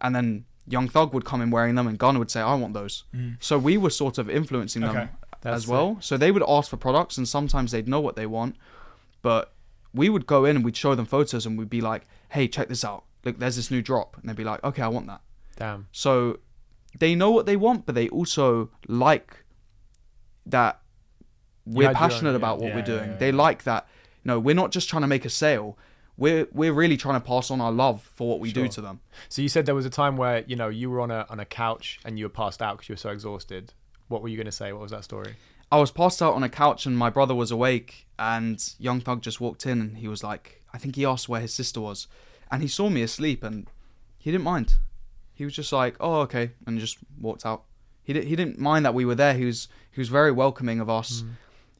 And then Young Thug would come in wearing them, and Gunna would say, "I want those." Mm. So we were sort of influencing them Okay. As well. So they would ask for products, and sometimes they'd know what they want, but we would go in and we'd show them photos, and we'd be like, "Hey, check this out! Look, there's this new drop," and they'd be like, "Okay, I want that." Damn. So they know what they want, but they also like that we're own- passionate yeah. about what Yeah, we're yeah, doing. yeah, They like that. No, we're not just trying to make a sale. We're we're really trying to pass on our love for what we Sure. do to them. So you said there was a time where you know you were on a on a couch and you were passed out because you were so exhausted. What were you going to say? What was that story? I was passed out on a couch and my brother was awake and Young Thug just walked in and he was like, I think he asked where his sister was, and he saw me asleep and he didn't mind. He was just like, oh okay, and just walked out. He di- he didn't mind that we were there. He was he was very welcoming of us. Mm.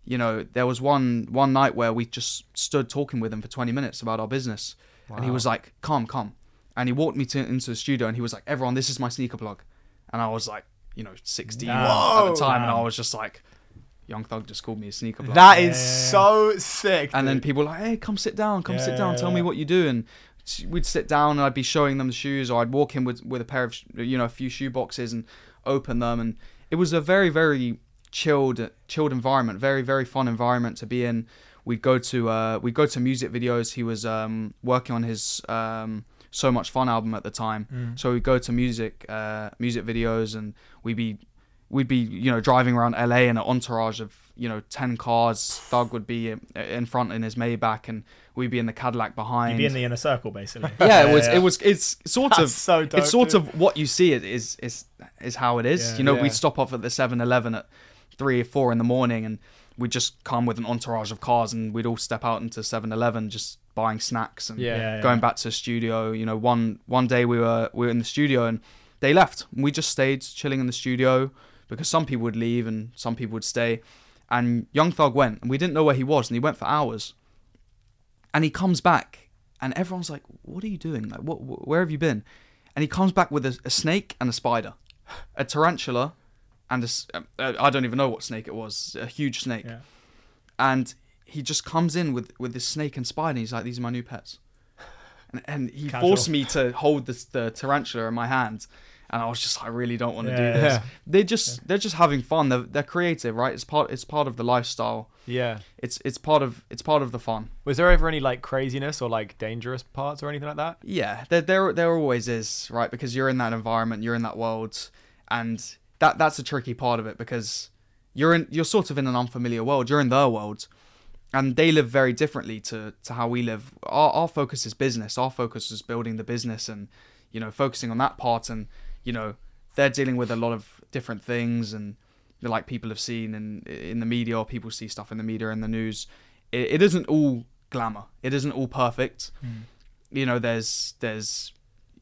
You know, there was one one night where we just stood talking with him for 20 minutes about our business, and he was like, "Come, come," and he walked me to into the studio and he was like, "Everyone, this is my sneaker plug," and I was like, you know, 16 Damn. at the Whoa. time, and I was just like, Young Thug just called me a sneaker plug. That is Yeah, yeah, yeah. so sick. and then people were like, hey, come sit down, come Yeah, sit down, yeah, tell me what you do. And s- we'd sit down and I'd be showing them the shoes, or I'd walk in with, with a pair of, you know, a few shoe boxes and open them. And it was a very, very chilled, chilled environment, very, very fun environment to be in. We'd go to, uh, we'd go to music videos. He was um, working on his um, So Much Fun album at the time. Mm. So we'd go to music, uh, music videos, and we'd be, we'd be, you know, driving around LA in an entourage of, you know, ten cars. Thug would be in front in his Maybach, and we'd be in the Cadillac behind. You'd be in the inner circle, basically. yeah, it was, yeah. it was, it's sort That's of, so dope, it's sort dude. of what you see. It is, is, is how it is. Yeah. you know, Yeah. we'd stop off at the 7-Eleven at three or four in the morning, and we'd just come with an entourage of cars, and we'd all step out into 7-Eleven just buying snacks and Yeah. Yeah, yeah. going back to the studio. You know, one one day we were we were in the studio and they left. We just stayed chilling in the studio because some people would leave and some people would stay. And Young Thug went, and we didn't know where he was, and he went for hours. And he comes back, and everyone's like, "What are you doing? Like, what? wh- Where have you been?" And he comes back with a, a snake and a spider, a tarantula, and a s- uh, I don't even know what snake it was, a huge snake Yeah. and he just comes in with with this snake and spider. And he's like, "These are my new pets," and, and he Casual. forced me to hold this, the tarantula in my hand, and I was just, I really don't want to do this. Yeah. They just they're just having fun. They're they're creative, right? It's part it's part of the lifestyle. yeah. It's it's part of it's part of the fun. Was there ever any like craziness or like dangerous parts or anything like that? Yeah, there there there always is, right? Because you're in that environment, you're in that world, and that that's a tricky part of it because you're in you're sort of in an unfamiliar world. You're in their world, and they live very differently to to how we live. Our our focus is business. Our focus is building the business and you know focusing on that part. And you know they're dealing with a lot of different things and like people have seen in in the media or people see stuff in the media and the news. It, it isn't all glamour. It isn't all perfect mm. you know there's there's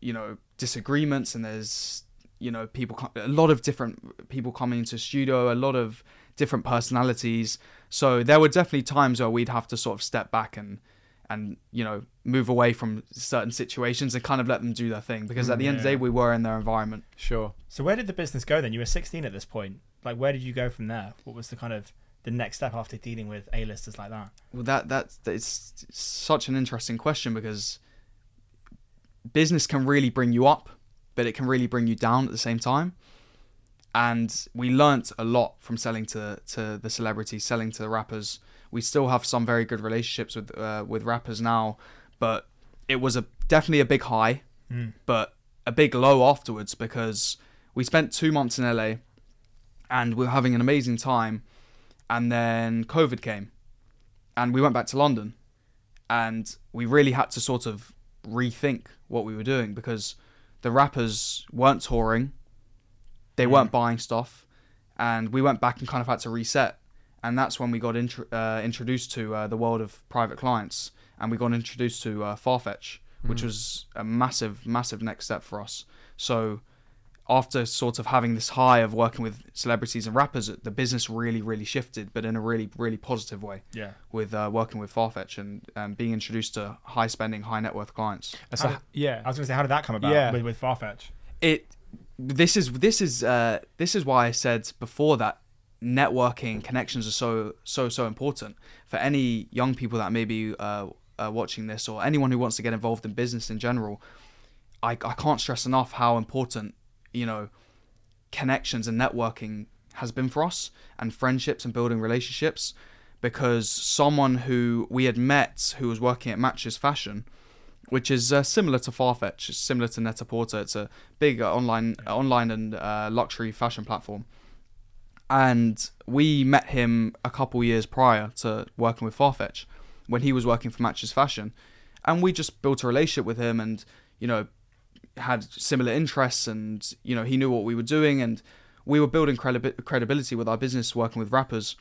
you know disagreements and there's you know people a lot of different people coming into studio a lot of different personalities so there were definitely times where we'd have to sort of step back and and you know move away from certain situations and kind of let them do their thing because at the end of the mm, day we were in their environment Sure. So where did the business go then? You were 16 at this point. Like, where did you go from there? What was the kind of the next step after dealing with A-listers like that? Well, that that's it's such an interesting question because business can really bring you up, but it can really bring you down at the same time. And we learnt a lot from selling to to the celebrities, selling to the rappers. We still have some very good relationships with uh, with rappers now, but it was a definitely a big high, Mm. but a big low afterwards because we spent two months in LA, and we were having an amazing time, and then COVID came and we went back to London, and we really had to sort of rethink what we were doing because the rappers weren't touring, they weren't buying stuff, and we went back and kind of had to reset, and that's when we got intro- uh, introduced to uh, the world of private clients, and we got introduced to uh, Farfetch, which was a massive, massive next step for us. So after sort of having this high of working with celebrities and rappers, the business really, really shifted, but in a really, really positive way Yeah. with uh, working with Farfetch and um, being introduced to high spending, high net worth clients. So, How- yeah. I was going to say, how did that come about Yeah. with, with Farfetch? It this is this is uh, this is why I said before that networking connections are so so so important for any young people that may be uh, uh, watching this or anyone who wants to get involved in business in general. I, I can't stress enough how important you know connections and networking has been for us and friendships and building relationships because someone who we had met who was working at Matches Fashion which is uh, similar to Farfetch similar to Net-a-Porter it's a big uh, online uh, online and uh, luxury fashion platform and we met him a couple years prior to working with Farfetch when he was working for Matches Fashion. And we just built a relationship with him and you know had similar interests and you know he knew what we were doing. And we were building credi- credibility with our business working with rappers.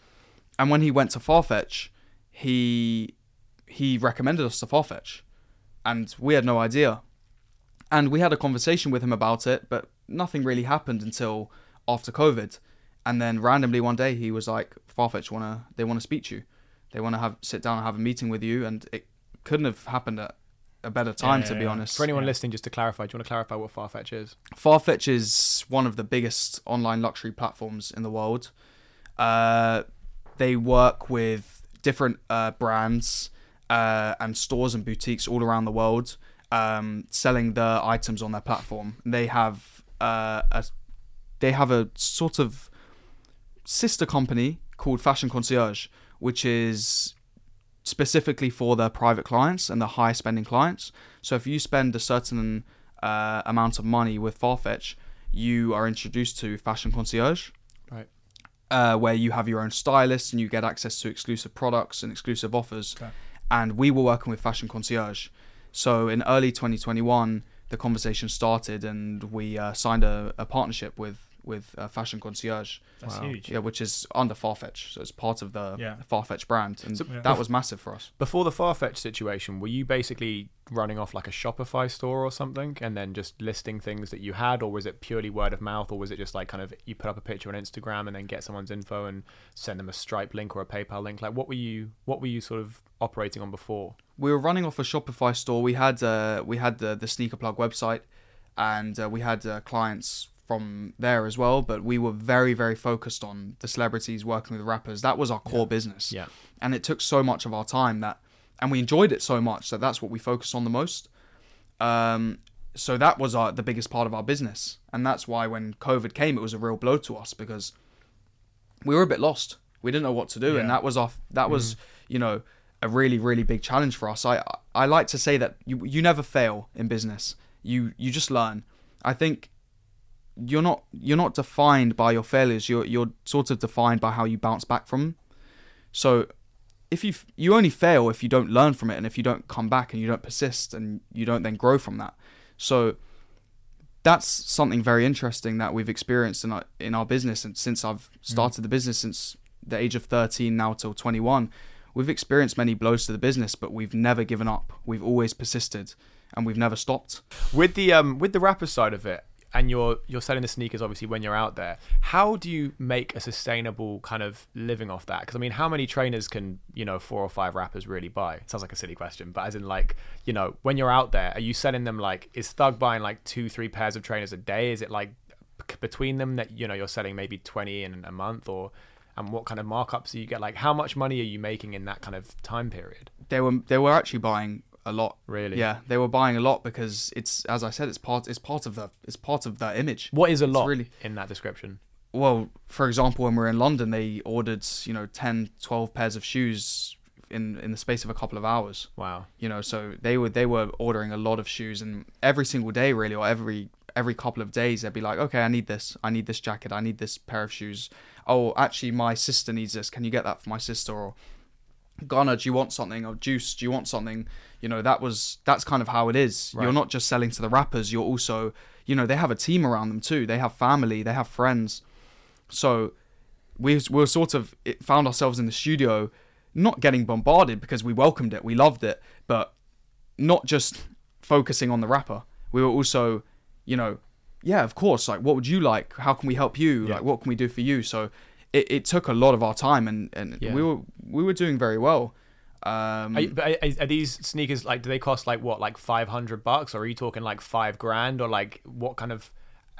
And when he went to Farfetch he he recommended us to Farfetch. And we had no idea. And we had a conversation with him about it but nothing really happened until after covid and then randomly one day he was like Farfetch want to they want to speak to you they want to have sit down and have a meeting with you and it couldn't have happened at a better time Yeah, to be yeah. honest For anyone Yeah. listening, just to clarify, do you want to clarify what Farfetch is? Farfetch is one of the biggest online luxury platforms in the world. Uh, they work with different uh, brands uh, and stores and boutiques all around the world, um, selling the items on their platform. They have uh, a they have a sort of sister company called Fashion Concierge, which is specifically for their private clients and the high spending clients. So if you spend a certain uh, amount of money with Farfetch, you are introduced to Fashion Concierge. Right. Uh, where you have your own stylist and you get access to exclusive products and exclusive offers. Okay. And we were working with Fashion Concierge. So in early 2021, the conversation started and we uh, signed a, a partnership with with uh, Fashion Concierge. That's Wow. huge. Yeah, which is under Farfetch, so it's part of the Yeah. Farfetch brand, and So- Yeah. that was massive for us. Before the Farfetch situation, were you basically running off like a Shopify store or something and then just listing things that you had, or was it purely word of mouth, or was it just like kind of you put up a picture on Instagram and then get someone's info and send them a Stripe link or a PayPal link? Like, what were you what were you sort of operating on before? We were running off a Shopify store. We had uh, we had the the Sneaker Plug website, and uh, we had uh, clients from there as well. But we were very very focused on the celebrities working with rappers. That was our core business. Yeah. and it took so much of our time that and we enjoyed it so much that that's what we focused on the most. Um, so that was our the biggest part of our business. And that's why when covid came it was a real blow to us because we were a bit lost. We didn't know what to do. And that was our that was you know a really really big challenge for us. I i like to say that you you never fail in business. You you just learn. I think you're not you're not defined by your failures. You're you're sort of defined by how you bounce back from them so if you you only fail if you don't learn from it and if you don't come back and you don't persist and you don't then grow from that. So that's something very interesting that we've experienced in our in our business and since I've started the business since the age of 13 now till 21 we've experienced many blows to the business but we've never given up. We've always persisted and we've never stopped. With the um with the rapper side of it, and you're you're selling the sneakers obviously when you're out there. How do you make a sustainable kind of living off that? Because I mean, how many trainers can you know four or five rappers really buy? it sounds like a silly question, but as in like you know when you're out there, are you selling them like is Thug buying like two three pairs of trainers a day? Is it like between them that you know you're selling maybe twenty in a month or? And what kind of markups do you get? Like, how much money are you making in that kind of time period? they were they were actually buying a lot Really? yeah they were buying a lot because it's as I said it's part it's part of the it's part of the image What is a It's lot really- in that description? well, for example, when we were in London, they ordered, you know, 10, 12 pairs of shoes in in the space of a couple of hours. Wow. You know, so they were they were ordering a lot of shoes and every single day really or every every couple of days they'd be like, "Okay, I need this. I need this jacket. I need this pair of shoes. Oh, actually my sister needs this. Can you get that for my sister?" or Gunna, do you want something? Or Juice, do you want something? You know, that was that's kind of how it is. Right. You're not just selling to the rappers, you're also, you know, they have a team around them too. They have family, they have friends. So we we were sort of it found ourselves in the studio not getting bombarded because we welcomed it, we loved it, but not just focusing on the rapper. We were also, you know, yeah, of course, like what would you like? How can we help you? Yeah. Like what can we do for you? So it, it took a lot of our time and, and Yeah. we were we were doing very well. Um, Are, you- are, are these sneakers like? Do they cost like what, like five hundred bucks, or are you talking like five grand, or like what kind of?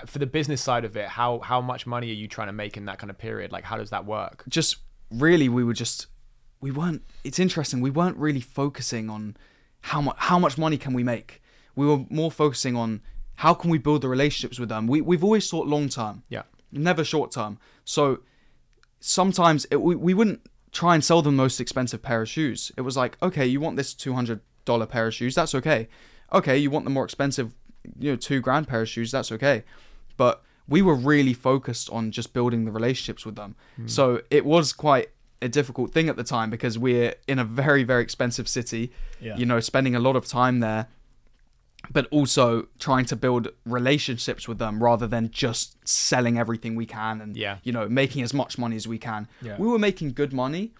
For the business side of it, how how much money are you trying to make in that kind of period? Like, how does that work? just really we were just we weren't it's interesting we weren't really focusing on how much how much money can we make we were more focusing on how can we build the relationships with them we, we've always thought long term Yeah. never short term so sometimes it, we, we wouldn't try and sell them the most expensive pair of shoes. It was like okay you want this $200 pair of shoes that's okay. Okay you want the more expensive you know two grand pair of shoes that's okay. But we were really focused on just building the relationships with them. Hmm. So it was quite a difficult thing at the time because we're in a very very expensive city Yeah. you know spending a lot of time there but also trying to build relationships with them rather than just selling everything we can and Yeah. you know making as much money as we can Yeah. we were making good money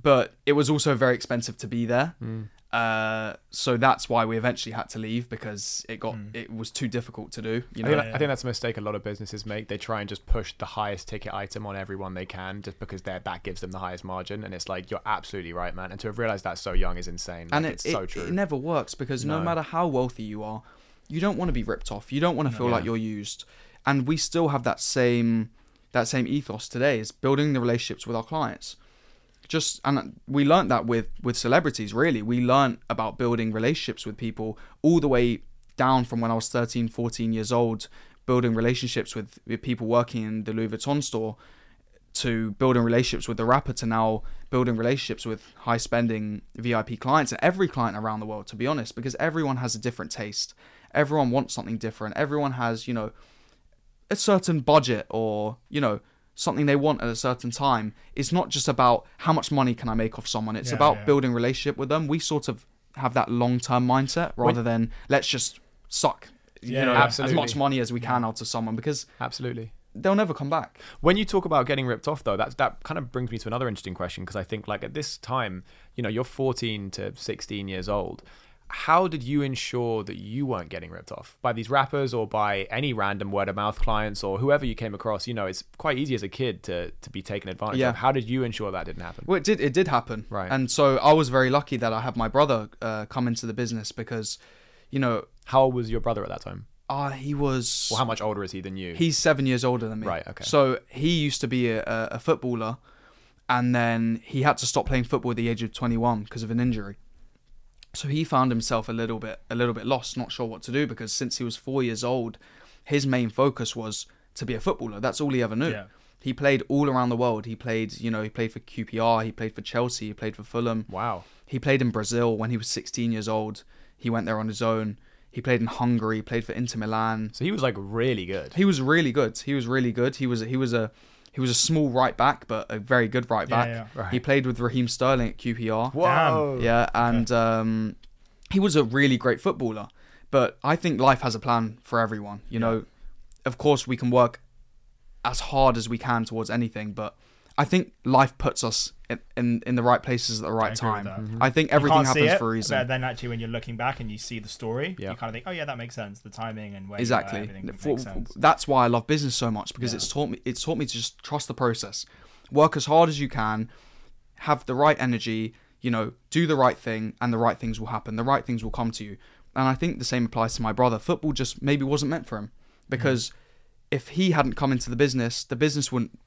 but it was also very expensive to be there hmm. Uh, so that's why we eventually had to leave because it got it was too difficult to do you I know think, I think that's a mistake a lot of businesses make. They try and just push the highest ticket item on everyone they can, just because that that gives them the highest margin. And it's like you're absolutely right, man. And to have realized that so young is insane. and Like, it, it's it, so true. it never works because no. No. matter how wealthy you are you don't want to be ripped off you don't want to feel like Yeah. you're used and we still have that same that same ethos today is building the relationships with our clients just and we learned that with with celebrities really. We learned about building relationships with people all the way down from when i was 13 14 years old building relationships with, with people working in the louis vuitton store to building relationships with the rapper to now building relationships with high spending vip clients and every client around the world to be honest because everyone has a different taste. Everyone wants something different. Everyone has you know a certain budget or you know something they want at a certain time it's not just about how much money can i make off someone it's Yeah, about yeah. building relationship with them we sort of have that long-term mindset rather than let's just suck Yeah, you know yeah. as much money as we can out of someone because Absolutely. they'll never come back When you talk about getting ripped off, though, that that kind of brings me to another interesting question because I think, like at this time, you know, you're 14 to 16 years old. How did you ensure that you weren't getting ripped off by these rappers or by any random word of mouth clients or whoever you came across? You know, it's quite easy as a kid to to be taken advantage Yeah. of. How did you ensure that didn't happen? Well, it did. It did happen. Right. And so I was very lucky that I had my brother uh, come into the business because, you know, How old was your brother at that time? uh, he was. Well, how much older is he than you? He's seven years older than me. Right, okay. So he used to be a, a, a footballer, and then he had to stop playing football at the age of 21 because of an injury. So he found himself a little bit a little bit lost, not sure what to do because since he was four years old, his main focus was to be a footballer. That's all he ever knew. Yeah. He played all around the world. He played, you know, he played for QPR, he played for Chelsea, he played for Fulham. wow. He played in Brazil when he was 16 years old. He went there on his own. He played in Hungary, played for Inter Milan. So he was like really good. He was really good. He was really good. He was he was a he was a small right back, but a very good right back. yeah. Right. He played with Raheem Sterling at QPR. Whoa. Yeah, and um, he was a really great footballer. But I think life has a plan for everyone. You know, of course we can work as hard as we can towards anything, but I think life puts us in, in, in the right places at the right with time. that. I think everything happens it, for a reason. But then actually, when you're looking back and you see the story, Yeah. you kind of think, oh yeah, that makes sense. The timing and where exactly you are, everything For- makes sense. that's why i love business so much because Yeah. it's taught me it's taught me to just trust the process work as hard as you can have the right energy you know do the right thing and the right things will happen the right things will come to you and i think the same applies to my brother football just maybe wasn't meant for him mm-hmm. because if he hadn't come into the business the business wouldn't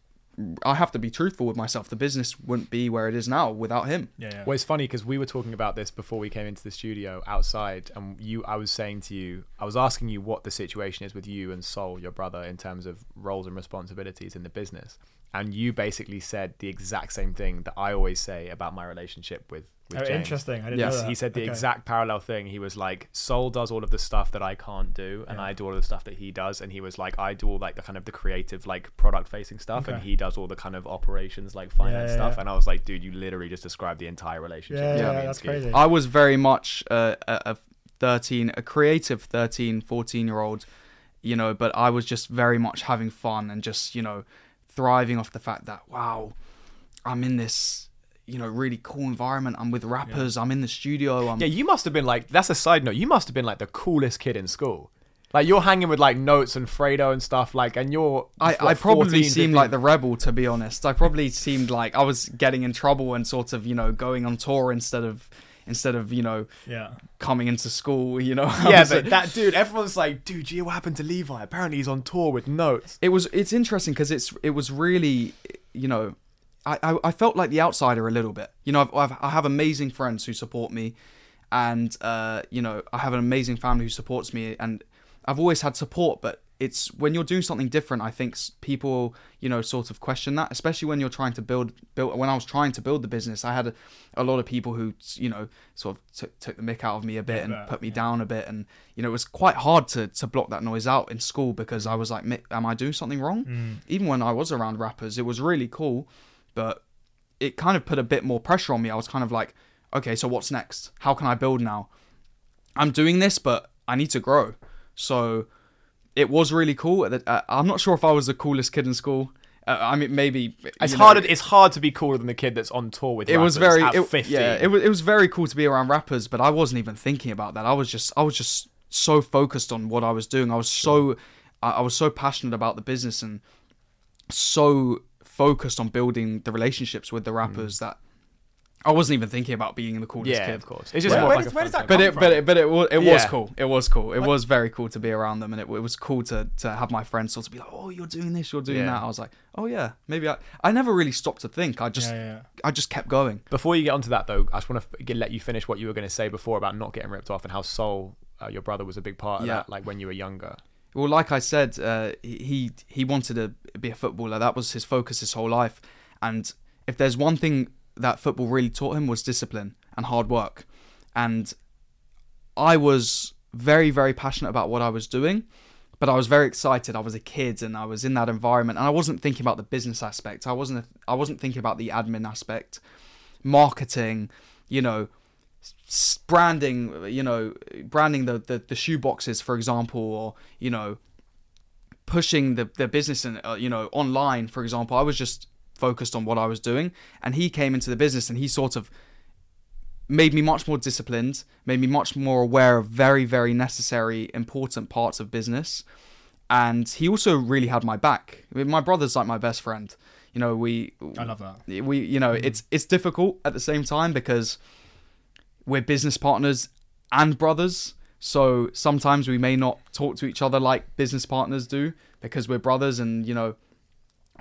i have to be truthful with myself the business wouldn't be where it is now without him Yeah, yeah. Well, it's funny because we were talking about this before we came into the studio outside, and you, I was saying to you, I was asking you what the situation is with you and Sol, your brother, in terms of roles and responsibilities in the business, and you basically said the exact same thing that I always say about my relationship with. With Oh, James. interesting. I didn't Yes, know that. He said the Okay. exact parallel thing. He was like, Sol does all of the stuff that I can't do, and Yeah. I do all of the stuff that he does. And he was like, I do all like the kind of the creative, like product facing stuff, and he does all the kind of operations, like finance yeah, stuff. yeah. And I was like, dude, you literally just described the entire relationship. Yeah, between yeah, that's Ski." crazy. I was very much uh, a, a 13, a creative 13, 14 year old, you know, but I was just very much having fun and just, you know, thriving off the fact that, wow, I'm in this, you know, really cool environment. I'm with rappers. I'm in the studio. I'm, Yeah, you must have been like. That's a side note. You must have been like the coolest kid in school. Like you're hanging with like Not3s and Fredo and stuff. Like, and you're. I, I probably 14, seemed 15? like the rebel, to be honest. I probably seemed like I was getting in trouble and sort of, you know, going on tour instead of, instead of, you know, Yeah. coming into school, you know. Yeah, a- but that dude, everyone's like, dude, gee, what happened to Levi? Apparently, he's on tour with Not3s. it was it's interesting because it's it was really you know I, I I felt like the outsider a little bit you know I've, I've I have amazing friends who support me and uh you know I have an amazing family who supports me and I've always had support but it's when you're doing something different I think people you know sort of question that especially when you're trying to build build when I was trying to build the business I had a, a lot of people who you know sort of took, took the mick out of me a bit Yeah, and but- put me yeah. down a bit and you know it was quite hard to to block that noise out in school because I was like "Mi- am I doing something wrong Mm. even when I was around rappers it was really cool but it kind of put a bit more pressure on me. I was kind of like okay so what's next? How can I build now? I'm doing this but I need to grow. So it was really cool. Uh, I'm not sure if I was the coolest kid in school. Uh, I mean maybe It's know, hard. It's hard to be cooler than the kid that's on tour with. it was very at it, 15. yeah it was, it was very cool to be around rappers but i wasn't even thinking about that. I was just i was just so focused on what i was doing. I was so I, I was so passionate about the business and so focused on building the relationships with the rappers that I wasn't even thinking about being the coolest yeah, kid. of course. It's just Where- more where like does- a where does that fact. But it, from? but it, but it, wa- it was Yeah. cool. It was cool. It Like- was very cool to be around them, and it, it was cool to to have my friends sort of be like, "Oh, you're doing this, you're doing Yeah. that." I was like, "Oh yeah, maybe I." I never really stopped to think. I just yeah, yeah. I just kept going. Before you get onto that, though, I just want to let you finish what you were going to say before about not getting ripped off and how Sol, uh, your brother, was a big part of Yeah. that, like when you were younger. Well, like I said, uh, he he wanted to be a footballer. That was his focus his whole life. And if there's one thing that football really taught him was discipline and hard work. And I was very very passionate about what I was doing, but I was very excited. I was a kid and I was in that environment, and I wasn't thinking about the business aspect. I wasn't I wasn't thinking about the admin aspect, marketing, you know, branding, you know, branding the, the, the shoe boxes, for example, or, you know, pushing the, the business and, uh, you know, online, for example. I was just focused on what I was doing. And he came into the business and he sort of made me much more disciplined, made me much more aware of very, very necessary, important parts of business. And he also really had my back. I mean, my brother's like my best friend. You know, we I love that. we you know it's it's difficult at the same time because we're business partners and brothers so sometimes we may not talk to each other like business partners do because we're brothers and you know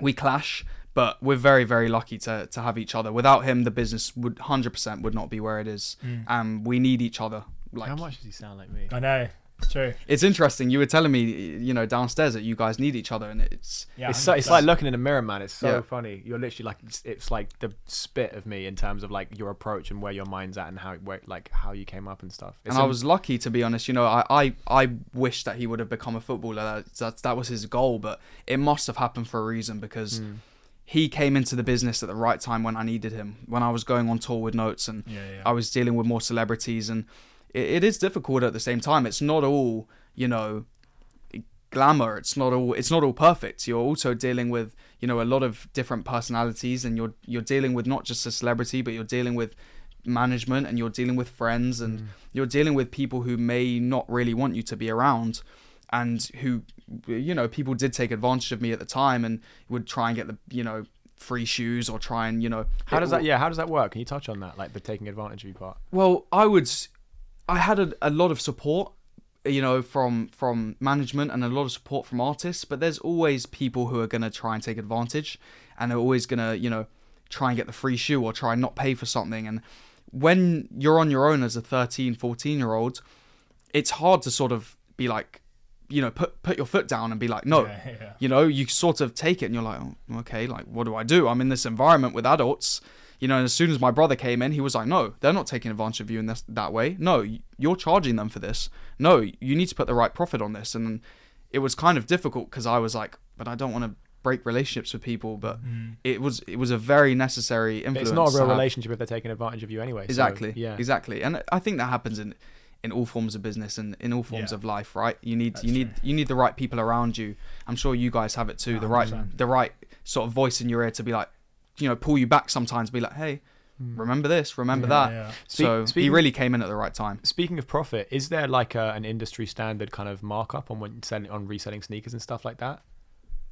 we clash but we're very very lucky to to have each other without him the business would 100% would not be where it is Mm. and we need each other like how much does he sound like me? I know. It's true. it's interesting you were telling me you know downstairs that you guys need each other and it's Yeah. it's, so, it's like looking in a mirror, man. It's so Yeah. funny. You're literally like it's, it's like the spit of me in terms of like your approach and where your mind's at and how where, like how you came up and stuff. It's and I was lucky to be honest. You know, I, I, I wish that he would have become a footballer. That, that that was his goal, but it must have happened for a reason because Mm. he came into the business at the right time when I needed him. When I was going on tour with Not3s and Yeah, yeah. I was dealing with more celebrities, and it, it is difficult at the same time. It's not all you know glamour. It's not all it's not all perfect. You're also dealing with you know a lot of different personalities, and you're you're dealing with not just a celebrity, but you're dealing with management and you're dealing with friends and Mm. you're dealing with people who may not really want you to be around and who you know people did take advantage of me at the time and would try and get the you know free shoes or try and you know How does that? Yeah, how does that work? Can you touch on that, like the taking advantage of you part? well, I would. I had a, a lot of support, you know, from from management and a lot of support from artists. But there's always people who are gonna try and take advantage, and they're always gonna, you know, try and get the free shoe or try and not pay for something. And when you're on your own as a 13, 14 year old, it's hard to sort of be like, you know, put put your foot down and be like, no, Yeah, yeah. you know you sort of take it and you're like oh, okay like what do i do i'm in this environment with adults you know and as soon as my brother came in he was like no they're not taking advantage of you in this that way no you're charging them for this no you need to put the right profit on this and it was kind of difficult because i was like but i don't want to break relationships with people but Mm. it was it was a very necessary But influence it's not a real relationship if they're taking advantage of you anyway. so, exactly yeah. exactly and i think that happens in in all forms of business and in all forms Yeah. of life right you need That's you need true. you need the right people around you i'm sure you guys have it too the right the right sort of voice in your ear to be like you know pull you back sometimes be like hey remember this remember Yeah, that yeah. Speak- so he really came in at the right time Speaking of profit, is there like a, an industry standard kind of markup on when selling on reselling sneakers and stuff like that?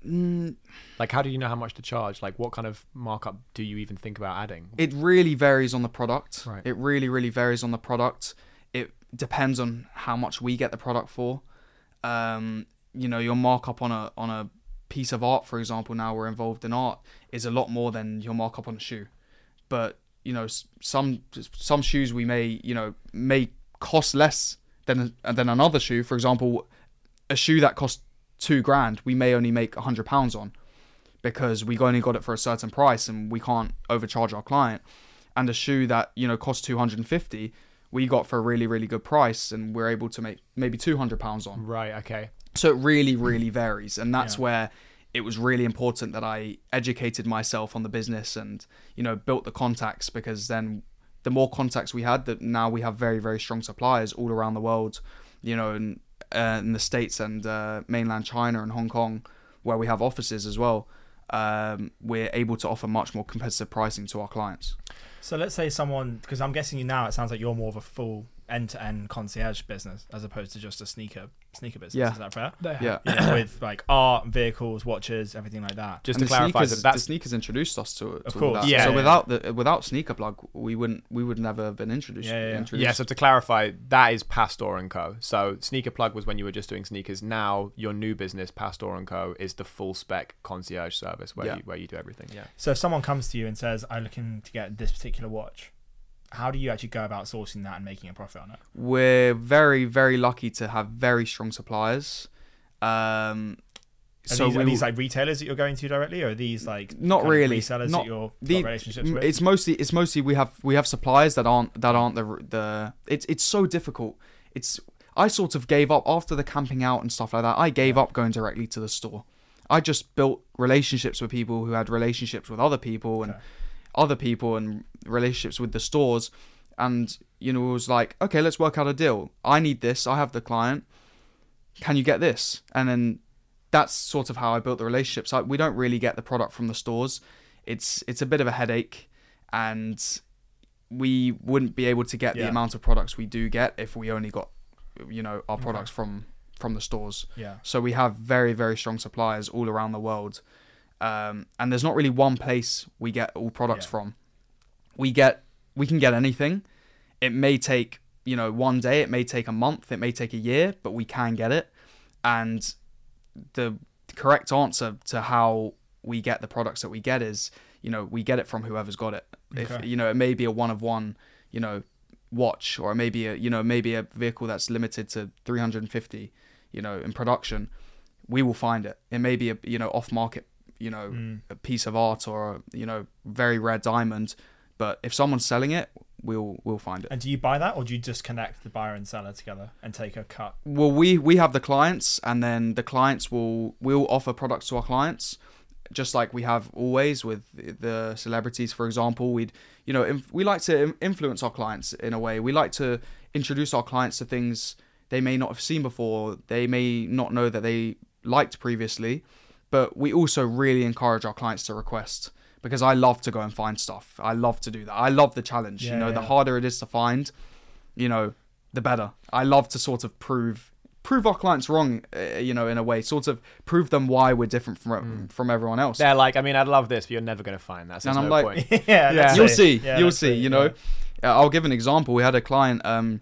mm, Like, how do you know how much to charge? Like, what kind of markup do you even think about adding? it really varies on the product Right. it really really varies on the product it depends on how much we get the product for um you know your markup on a on a piece of art for example now we're involved in art is a lot more than your markup on a shoe but you know some some shoes we may you know may cost less than than another shoe for example a shoe that costs 2 grand we may only make a 100 pounds on because we only got it for a certain price and we can't overcharge our client and a shoe that you know costs 250 we got for a really really good price and we're able to make maybe 200 pounds on Right. Okay. So it really really varies and that's Yeah. where it was really important that i educated myself on the business and you know built the contacts because then the more contacts we had that now we have very very strong suppliers all around the world you know in, uh, in the states and uh, mainland china and hong kong where we have offices as well um, we're able to offer much more competitive pricing to our clients So let's say someone, because I'm guessing you now, it sounds like you're more of a full end to end concierge business as opposed to just a sneaker sneaker business. Yeah. Is that fair? They- Yeah. You with like art, vehicles, watches, everything like that. Just And to clarify sneakers, that the sneakers introduced us to, to Of course. that. Yeah, so yeah. without the without Sneaker Plug, we wouldn't we would never have been introduced. Yeah, yeah, yeah. introduced. Yeah, so to clarify, that is Pastor and Co. So Sneaker Plug was when you were just doing sneakers. Now your new business, Pastor and Co, is the full spec concierge service where Yeah. you where you do everything. Yeah. So if someone comes to you and says, "I'm looking to get this particular watch," how do you actually go about sourcing that and making a profit on it? we're very very lucky to have very strong suppliers. Um, Are, so these, are these like retailers that you're going to directly, or are these like Not really. resellers Not- that you're the- relationships with? it's mostly it's mostly we have we have suppliers that aren't that aren't the the it's it's so difficult. It's I sort of gave up after the camping out and stuff like that. I gave up going directly to the store. I just built relationships with people who had relationships with other people and Okay. Other people and relationships with the stores. And you know it was like okay let's work out a deal. I need this. I have the client. Can you get this? And then that's sort of how i built the relationships. I, we don't really get the product from the stores. It's it's a bit of a headache. And we wouldn't be able to get the amount of products we do get if we only got you know our Okay. products from from the stores. Yeah. so we have very, very strong suppliers all around the world. Um, and there's not really one place we get all products Yeah. from. We get we can get anything. It may take, you know, one day, it may take a month, it may take a year, but we can get it. And the correct answer to how we get the products that we get is, you know, we get it from whoever's got it. If you know, it may be a one of one, you know, watch or maybe a you know maybe a vehicle that's limited to 350 you know in production we will find it it may be a you know off market you know Mm. a piece of art or a, you know very rare diamond but if someone's selling it we'll we'll find it. And do you buy that, or do you just connect the buyer and seller together and take a cut? well we we have the clients and then the clients will will offer products to our clients just like we have always with the celebrities for example. We'd you know inf- we like to influence our clients in a way. We like to introduce our clients to things they may not have seen before. They may not know that they liked previously but we also really encourage our clients to request because I love to go and find stuff I love to do that I love the challenge you Yeah, know the harder it is to find you know the better. I love to sort of prove prove our clients wrong, uh, you know, in a way, sort of prove them why we're different from from everyone else. They're like, I mean, I'd love this, but you're never going to find that. So And I'm no like- point. yeah, Yeah. you'll see, Yeah, you'll let's see. You know, yeah. Uh, I'll give an example. We had a client um,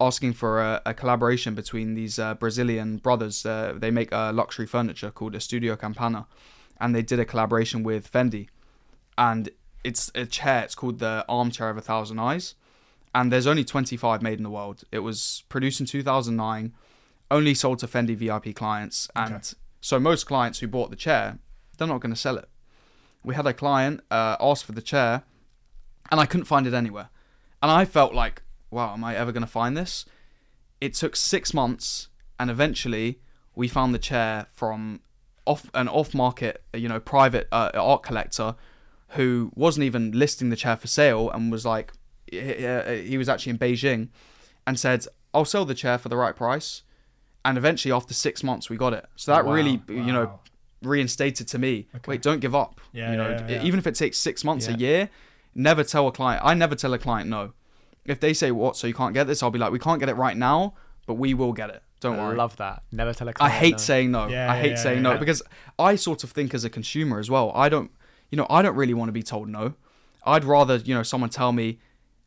asking for a, a collaboration between these uh, Brazilian brothers. Uh, they make uh, luxury furniture called Estudio Campana, and they did a collaboration with Fendi, and it's a chair. It's called the Armchair of a Thousand Eyes, and there's only 25 made in the world. It was produced in 2009, only sold to Fendi VIP clients, and Okay. so most clients who bought the chair, they're not going to sell it. We had a client uh, ask for the chair, and I couldn't find it anywhere, and I felt like, wow, am I ever going to find this? It took six months, and eventually we found the chair from off an off-market, you know, private uh, art collector who wasn't even listing the chair for sale and was like, he, was actually in Beijing, and said, "I'll sell the chair for the right price." And eventually, after six months, we got it. So that Wow. really, you know, reinstated to me. Okay. Wait, don't give up. Yeah, you know, yeah, yeah. even if it takes six months, a year, never tell a client. I never tell a client no. If they say what, so you can't get this, I'll be like, we can't get it right now, but we will get it. Don't worry. I worry. love that. Never tell a I client. hate no. saying no. Yeah, I hate yeah, saying yeah, no yeah. because I sort of think as a consumer as well. I don't, you know, I don't really want to be told no. I'd rather, you know, someone tell me,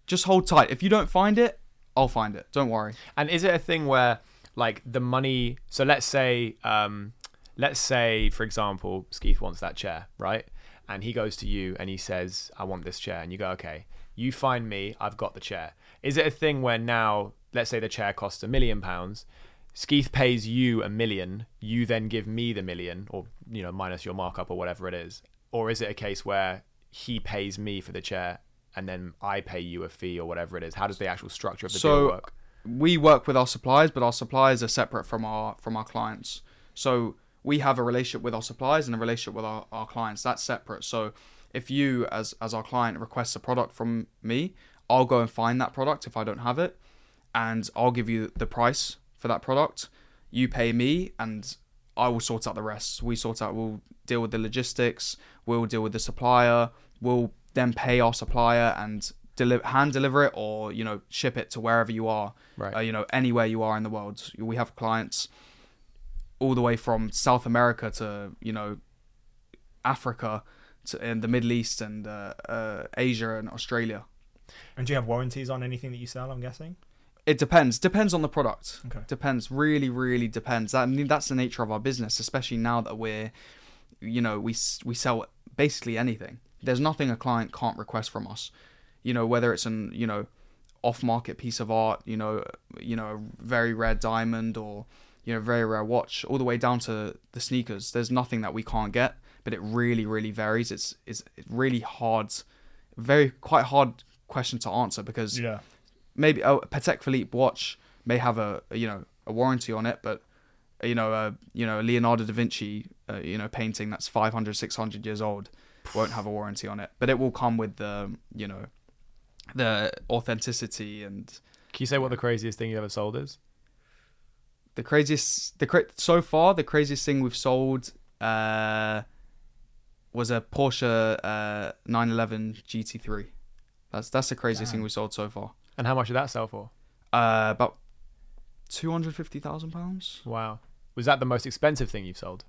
just hold tight. If you don't find it, I'll find it. Don't worry. And is it a thing where like the money? So let's say, um, let's say for example, Skeeth wants that chair, right? And he goes to you and he says, "I want this chair," and you go, "Okay." You find me, I've got the chair. Is it a thing where now, let's say the chair costs a million pounds, Skeeth pays you a million, you then give me the million, or you know, minus your markup or whatever it is, or is it a case where he pays me for the chair and then I pay you a fee or whatever it is? How does the actual structure of the So- deal work? we work with our suppliers, but our suppliers are separate from our from our clients. So we have a relationship with our suppliers and a relationship with our, our clients. That's separate. So if you as as our client requests a product from me, I'll go and find that product if I don't have it, and I'll give you the price for that product. You pay me, and I will sort out the rest. We sort out. We'll deal with the logistics. We'll deal with the supplier. We'll then pay our supplier and deli- hand deliver it or you know ship it to wherever you are Right. uh, you know anywhere you are in the world we have clients all the way from south america to you know africa to in the middle east and uh, uh, asia and australia. And do you have warranties on anything that you sell? I'm guessing. it depends. Depends on the product. Okay. depends. Really really depends. That, I mean, that's the nature of our business especially now that we're you know we we sell basically anything. There's nothing a client can't request from us. You know whether it's an you know off market piece of art you know you know a very rare diamond or you know very rare watch all the way down to the sneakers there's nothing that we can't get but it really really varies it's it's really hard very quite hard question to answer because Yeah. maybe a Patek Philippe watch may have a, a, you know a warranty on it, but uh, you know a you know a Leonardo da Vinci uh, you know painting that's 500 600 years old won't have a warranty on it, but it will come with the you know the authenticity and Can you say what the craziest thing you ever sold is? the craziest the cra- so far the craziest thing we've sold uh was a Porsche uh 911 GT3. That's that's the craziest thing Damn. we sold so far. And how much did that sell for? Uh about 250,000 pounds. Wow. Was that the most expensive thing you've sold?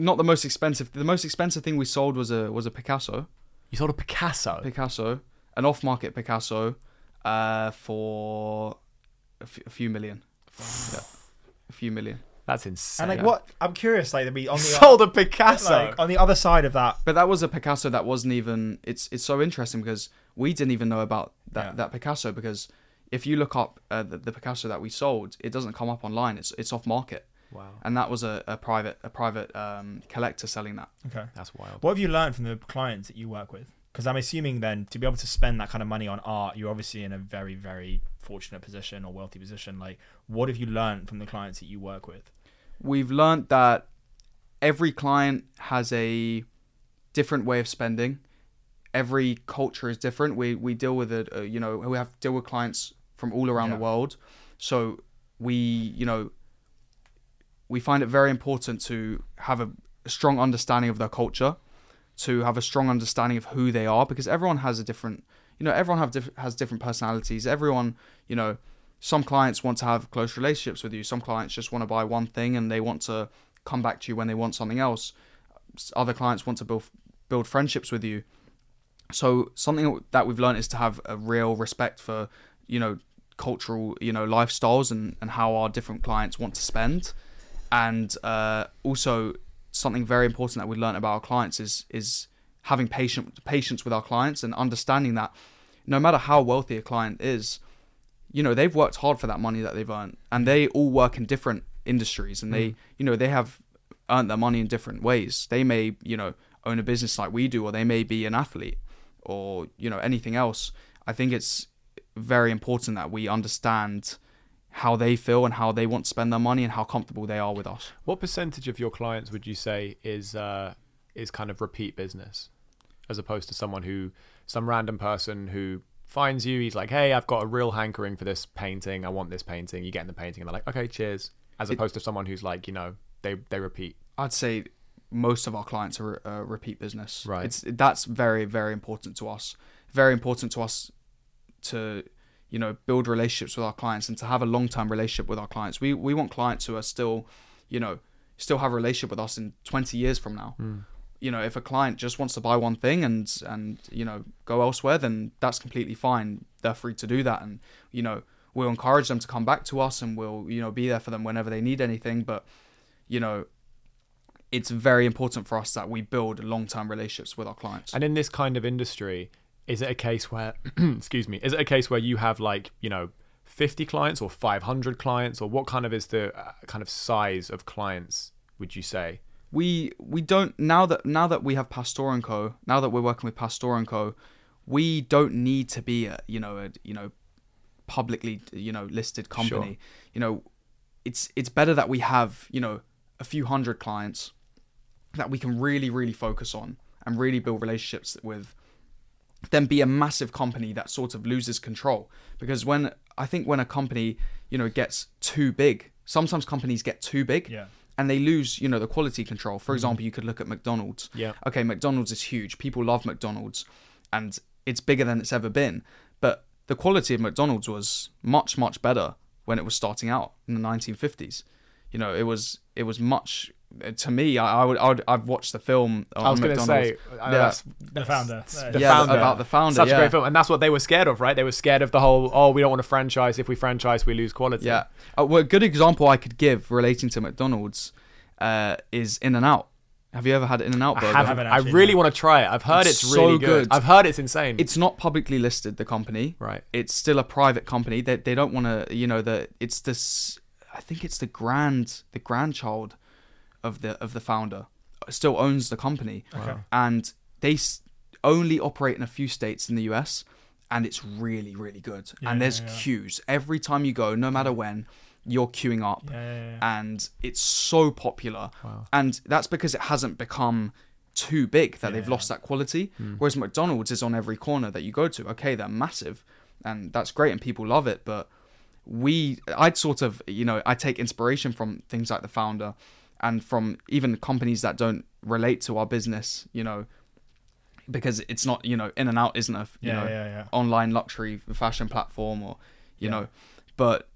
not the most expensive. The most expensive thing we sold was a was a Picasso. You sold a Picasso. Picasso, an off market Picasso, uh, for a f- a few million. yeah, a few million. That's insane. And like, what? I'm curious. Like, the on the sold a Picasso. like, on the other side of that. But that was a Picasso that wasn't even. It's it's so interesting because we didn't even know about that Yeah. that Picasso because if you look up uh, the, the Picasso that we sold, it doesn't come up online. It's it's off market, wow. and that was a, a private a private um, collector selling that. Okay. That's wild. What have you learned from the clients that you work with? Because I'm assuming then to be able to spend that kind of money on art, you're obviously in a very, very fortunate position or wealthy position. Like, what have you learned from the clients that you work with? We've learned that every client has a different way of spending. Every culture is different. We we deal with it. Uh, you know, we have deal with clients from all around Yeah. the world. So we, you know, we find it very important to have a, a strong understanding of their culture, to have a strong understanding of who they are, because everyone has a different. You know, everyone have diff- has different personalities. Everyone, you know, some clients want to have close relationships with you. Some clients just want to buy one thing and they want to come back to you when they want something else. Other clients want to build build friendships with you. So something that we've learned is to have a real respect for, you know, cultural, you know, lifestyles and, and how our different clients want to spend. And uh, also something very important that we learned about our clients is is having patient patience with our clients and understanding that no matter how wealthy a client is, you know they've worked hard for that money that they've earned and they all work in different industries and they you know they have earned their money in different ways. They may you know own a business like we do or they may be an athlete or you know anything else. I think it's very important that we understand how they feel and how they want to spend their money and how comfortable they are with us. What percentage of your clients would you say is uh, is kind of repeat business, as opposed to someone who, some random person who finds you, he's like, "Hey, I've got a real hankering for this painting. I want this painting." You get in the painting, and they're like, "Okay, cheers." As It- opposed to someone who's like, you know, they they repeat. I'd say most of our clients are uh, repeat business. Right. It's that's very very important to us. Very important to us to you know build relationships with our clients and to have a long term relationship with our clients. We we want clients who are still, you know, still have a relationship with us in 20 years from now. You know, if a client just wants to buy one thing and and you know go elsewhere, then that's completely fine. They're free to do that, and you know we'll encourage them to come back to us, and we'll you know be there for them whenever they need anything. But you know, it's very important for us that we build long-term relationships with our clients. And in this kind of industry, is it a case where, excuse me, is it a case where you have like, you know, 50 clients or 500 clients or what kind of is the uh, kind of size of clients would you say? We we don't now that now that we have Pastor and Co. Now that we're working with Pastor and Co. We don't need to be a you know a you know publicly you know listed company. Sure. You know, it's it's better that we have you know a few hundred clients that we can really really focus on and really build relationships with then be a massive company that sort of loses control because when i think when a company you know gets too big sometimes companies get too big Yeah. And they lose you know the quality control for mm-hmm. example you could look at mcdonald's Yeah. okay mcdonald's is huge people love mcdonald's and it's bigger than it's ever been. But the quality of McDonald's was much much better when it was starting out in the 1950s. You know, it was it was much to me. I, I would I would I've watched the film. On I was going to say, uh, Yeah. that's, The founder. the yeah, founder. about the founder. such yeah. a great film, and that's what they were scared of, right? They were scared of the whole, oh, we don't want to franchise. If we franchise, we lose quality. Yeah. Uh, well, a good example I could give relating to McDonald's uh, is In and Out. Have you ever had In and Out I haven't. haven't I really no. want to try it. I've heard it's, It's really so good. good. I've heard it's insane. It's not publicly listed. The company. right. It's still a private company. They they don't want to. You know the it's this. I think it's the grand the grandchild of the of the founder uh, still owns the company, Okay. and they s- only operate in a few states in the US, and it's really really good. Yeah, and there's yeah, yeah. queues every time you go, no matter when. You're queuing up, Yeah, yeah, yeah. and it's so popular. Wow. And that's because it hasn't become too big that they've Yeah. lost that quality. Hmm. Whereas McDonald's is on every corner that you go to. Okay, they're massive, and that's great, and people love it. But we, I'd sort of, you know, I take inspiration from things like the founder, and from even companies that don't relate to our business. You know, because it's not, you know, In and Out isn't a, you Yeah, know, yeah, yeah. online luxury fashion platform or you know but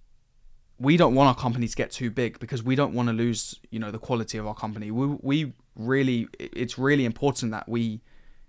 we don't want our company to get too big because we don't want to lose you know the quality of our company we, we really it's really important that we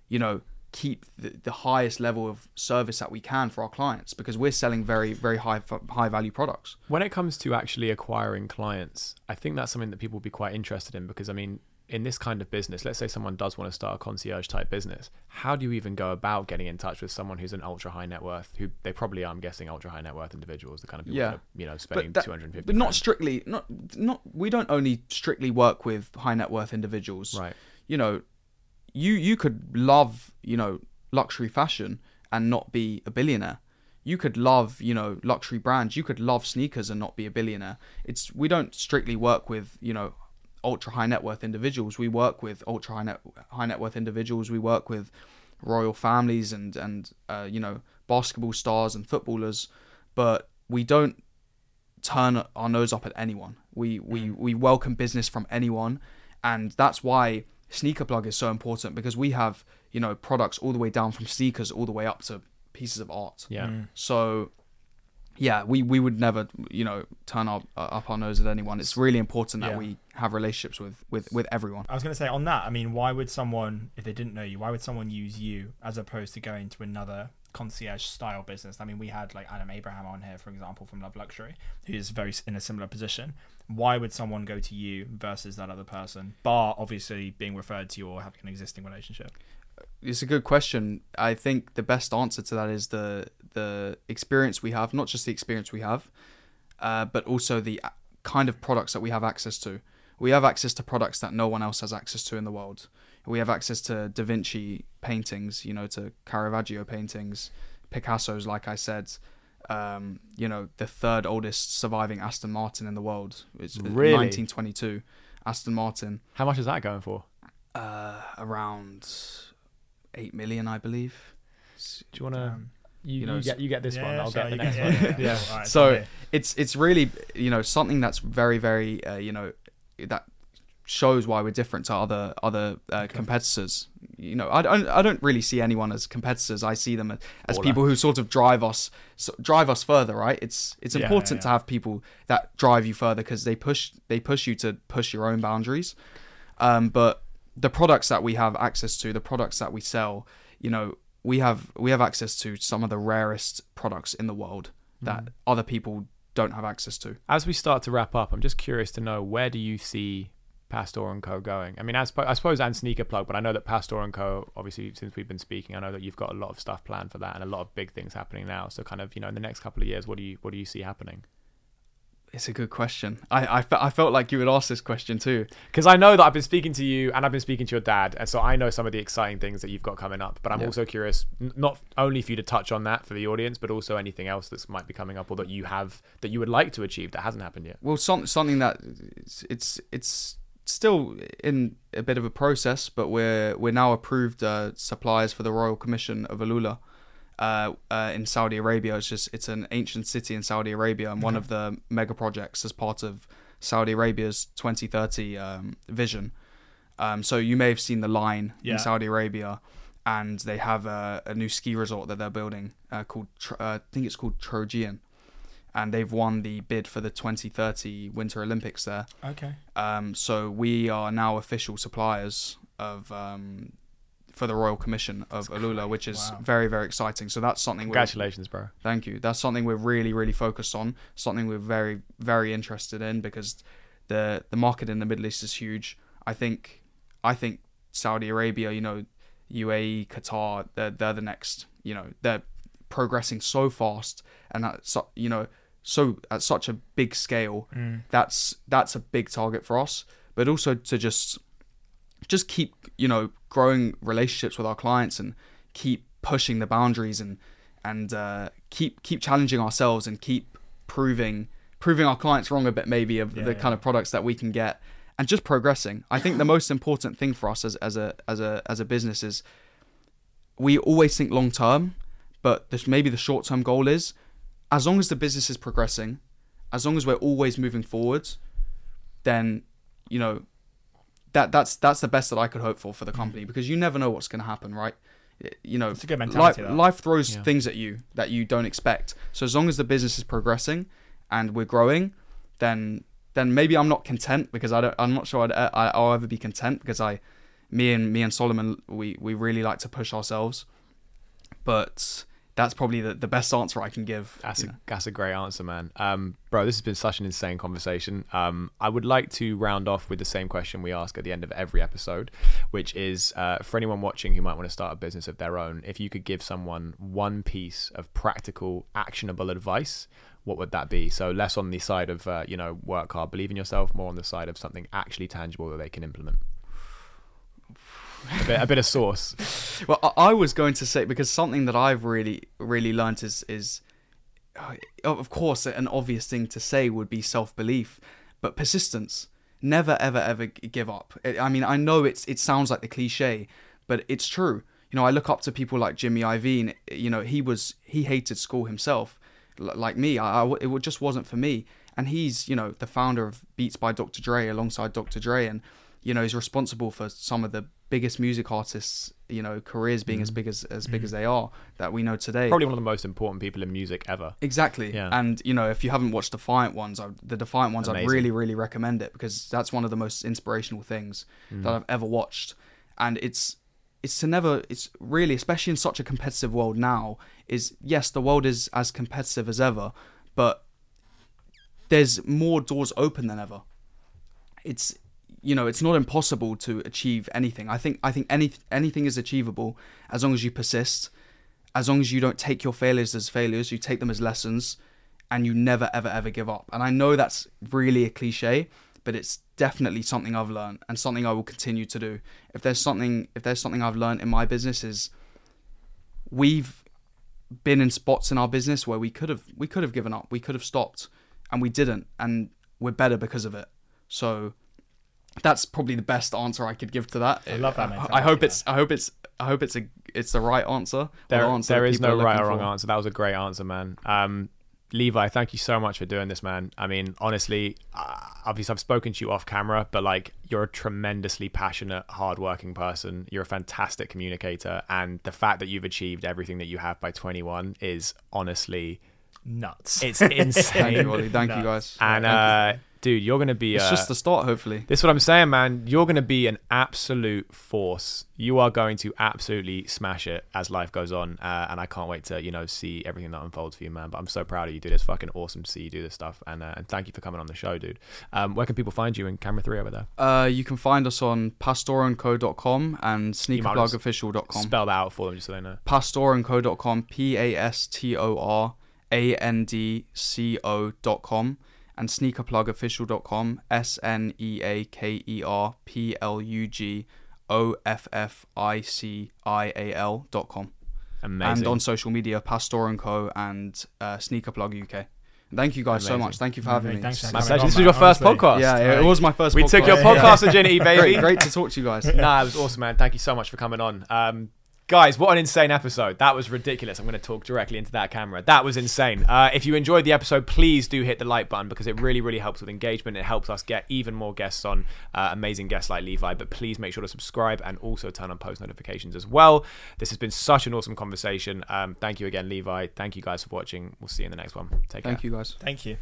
you know keep the, the highest level of service that we can for our clients because we're selling very very high high value products When it comes to actually acquiring clients, I think that's something that people will be quite interested in because I mean, in this kind of business, let's say someone does want to start a concierge type business, how do you even go about getting in touch with someone who's an ultra high net worth, who they probably are, I'm guessing, ultra high net worth individuals, the kind of people Yeah. that are, you know, spending that- 250 but not grand. strictly not not we don't only strictly work with high net worth individuals right. you know, you you could love you know luxury fashion and not be a billionaire. You could love you know luxury brands. You could love sneakers and not be a billionaire. It's we don't strictly work with you know ultra high net worth individuals. We work with ultra high net high net worth individuals. We work with royal families and and uh, you know basketball stars and footballers, but we don't turn our nose up at anyone. We we we welcome business from anyone, and that's why Sneaker Plug is so important because we have you know products all the way down from sneakers all the way up to pieces of art. Yeah. Mm. So yeah, we we would never you know turn our, uh, up our nose at anyone. It's really important that Yeah. we have relationships with with with everyone. I was going to say on that. I mean, why would someone, if they didn't know you, why would someone use you as opposed to going to another concierge style business? I mean, we had like Adam Abraham on here, for example, from Love Luxury, who is very in a similar position. Why would someone go to you versus that other person? Bar obviously being referred to you or having an existing relationship. It's a good question. I think the best answer to that is the the experience we have, not just the experience we have, uh, but also the kind of products that we have access to. We have access to products that no one else has access to in the world. We have access to Da Vinci paintings, you know, to Caravaggio paintings, Picasso's, like I said. Um, you know, the third oldest surviving Aston Martin in the world. It's Really? 1922 Aston Martin How much is that going for? uh, around eight million, I believe. Do you want to? Um, you, you know, you get you get this yeah, one. I'll so get the next get- one. yeah, yeah, Yeah. All right, So okay. it's it's really you know something that's very very uh, you know that shows why we're different to other other uh, competitors. You know, I don't I don't really see anyone as competitors. I see them as, as people who sort of drive us drive us further. Right? It's it's Yeah, important yeah, to have people that drive you further because they push they push you to push your own boundaries. Um, but the products that we have access to, the products that we sell, you know, we have we have access to some of the rarest products in the world that other people don't have access to. As we start to wrap up, I'm just curious to know where do you see Pastor and Co going? I mean, I, as I suppose and Sneaker Plug, but I know that Pastor and Co. Obviously, since we've been speaking, I know that you've got a lot of stuff planned for that and a lot of big things happening now. So, kind of, you know, in the next couple of years, what do you what do you see happening? It's a good question. I I, I felt like you would ask this question too. Because I know that I've been speaking to you and I've been speaking to your dad, and so I know some of the exciting things that you've got coming up. But I'm Yeah. also curious, n- not only for you to touch on that for the audience, but also anything else that might be coming up or that you have that you would like to achieve that hasn't happened yet. Well, some, something that it's, it's it's still in a bit of a process, but we're we're now approved uh, suppliers for the Royal Commission of Alula. Uh, uh, in Saudi Arabia, it's just it's an ancient city in Saudi Arabia, and one of the mega projects as part of Saudi Arabia's 2030 um, vision. Um, so you may have seen the line Yeah. in Saudi Arabia, and they have a, a new ski resort that they're building uh, called uh, I think it's called Trojena, and they've won the bid for the 2030 Winter Olympics there. Okay. Um, so we are now official suppliers of um, for the Royal Commission of Alula, which is Wow. very very exciting. So that's something. we're- Congratulations, bro. Thank you. That's something we're really, really focused on. Something we're very, very interested in because the the market in the Middle East is huge. I think, I think Saudi Arabia, you know, UAE, Qatar, they're they're the next. You know, they're progressing so fast and at so, you know so at such a big scale. That's that's a big target for us. But also to just just keep you know growing relationships with our clients and keep pushing the boundaries and and uh, keep keep challenging ourselves and keep proving proving our clients wrong a bit maybe of Yeah, the yeah. kind of products that we can get and just progressing. I think the most important thing for us as, as a as a as a business is we always think long term, but this, maybe the short term goal is as long as the business is progressing, as long as we're always moving forward, then you know that that's that's the best that I could hope for for the company mm. because you never know what's going to happen, right? You know, It's a good life, mentality, that. life throws Yeah. things at you that you don't expect. So as long as the business is progressing and we're growing, then then maybe I'm not content because I don't. I'm not sure I'd, I, I'll ever be content because I, me and me and Solomon, we we really like to push ourselves, but that's probably the, the best answer I can give. That's a know. that's a great answer, man. Um, bro, this has been such an insane conversation. Um, I would like to round off with the same question we ask at the end of every episode, which is uh, for anyone watching who might want to start a business of their own. If you could give someone one piece of practical, actionable advice, what would that be? So less on the side of uh, you know work hard, believe in yourself, more on the side of something actually tangible that they can implement. A bit, a bit of sauce. Well, I, I was going to say because something that I've really really learnt is is uh, of course an obvious thing to say would be self belief, but persistence. Never ever ever give up. I mean, I know it's it sounds like the cliche, but it's true. You know, I look up to people like Jimmy Iovine. You know, he was he hated school himself, L- like me. I, I- it just wasn't for me. And he's you know the founder of Beats by Dr. Dre alongside Dr. Dre, and you know he's responsible for some of the biggest music artists. You know, careers being as big as as big as they are that we know today. Probably one of the most important people in music ever. Exactly. Yeah. And you know, if you haven't watched Defiant ones, I, the Defiant ones, I'd really, really recommend it because that's one of the most inspirational things Mm. that I've ever watched. And it's it's to never it's really especially in such a competitive world now is yes the world is as competitive as ever but there's more doors open than ever it's you know it's not impossible to achieve anything. I think i think any anything is achievable as long as you persist as long as you don't take your failures as failures you take them as lessons and you never ever ever give up. And i know that's really a cliche but it's definitely something i've learned and something i will continue to do. If there's something if there's something i've learned in my business is we've been in spots in our business where we could have we could have given up we could have stopped and we didn't and we're better because of it. So that's probably the best answer i could give to that I love that I- i hope though. it's i hope it's i hope it's a it's the right answer or There, answer there that is people no right or wrong for. answer. That was a great answer, man. Um, Levi, thank you so much for doing this, man. I mean, honestly, uh, obviously I've spoken to you off camera, but like you're a tremendously passionate, hardworking person. You're a fantastic communicator, and the fact that you've achieved everything that you have by 21 is honestly, Nuts. it's insane. thank insane. you Ollie. thank you guys and Thank you. uh, dude, you're gonna be. it's uh, just the start hopefully This is what I'm saying, man. You're going to be an absolute force. You are going to absolutely smash it as life goes on, uh, and I can't wait to you know see everything that unfolds for you, man. But I'm so proud of you, dude. It's fucking awesome to see you do this stuff, and uh, and thank you for coming on the show, dude. Um, where can people find you in camera three over there? uh, you can find us on pastorandco.com and sneakerplugofficial.com Spell that out for them just so they know. pastorandco.com, P A S T O R A N D C O.com, and sneakerplugofficial.com, S N E A K E R P L U G O F F I C I A L.com. Amazing. And on social media, Pastor and Co. and uh, Sneakerplug UK. Thank you guys so much. Thank you for having Mate, me. thanks for My coming pleasure. on, This was man, your first honestly. podcast. Yeah, it was my first. we podcast. took your Yeah. podcast virginity, baby. Great, great to talk to you guys. nah, it was awesome, man. Thank you so much for coming on. Um, Guys, what an insane episode. That was ridiculous. I'm going to talk directly into that camera. That was insane. Uh, if you enjoyed the episode, please do hit the like button because it really, really helps with engagement. It helps us get even more guests on, uh, amazing guests like Levi. But please make sure to subscribe and also turn on post notifications as well. This has been such an awesome conversation. Um, thank you again, Levi. Thank you guys for watching. We'll see you in the next one. Take care. Thank you guys. Thank you.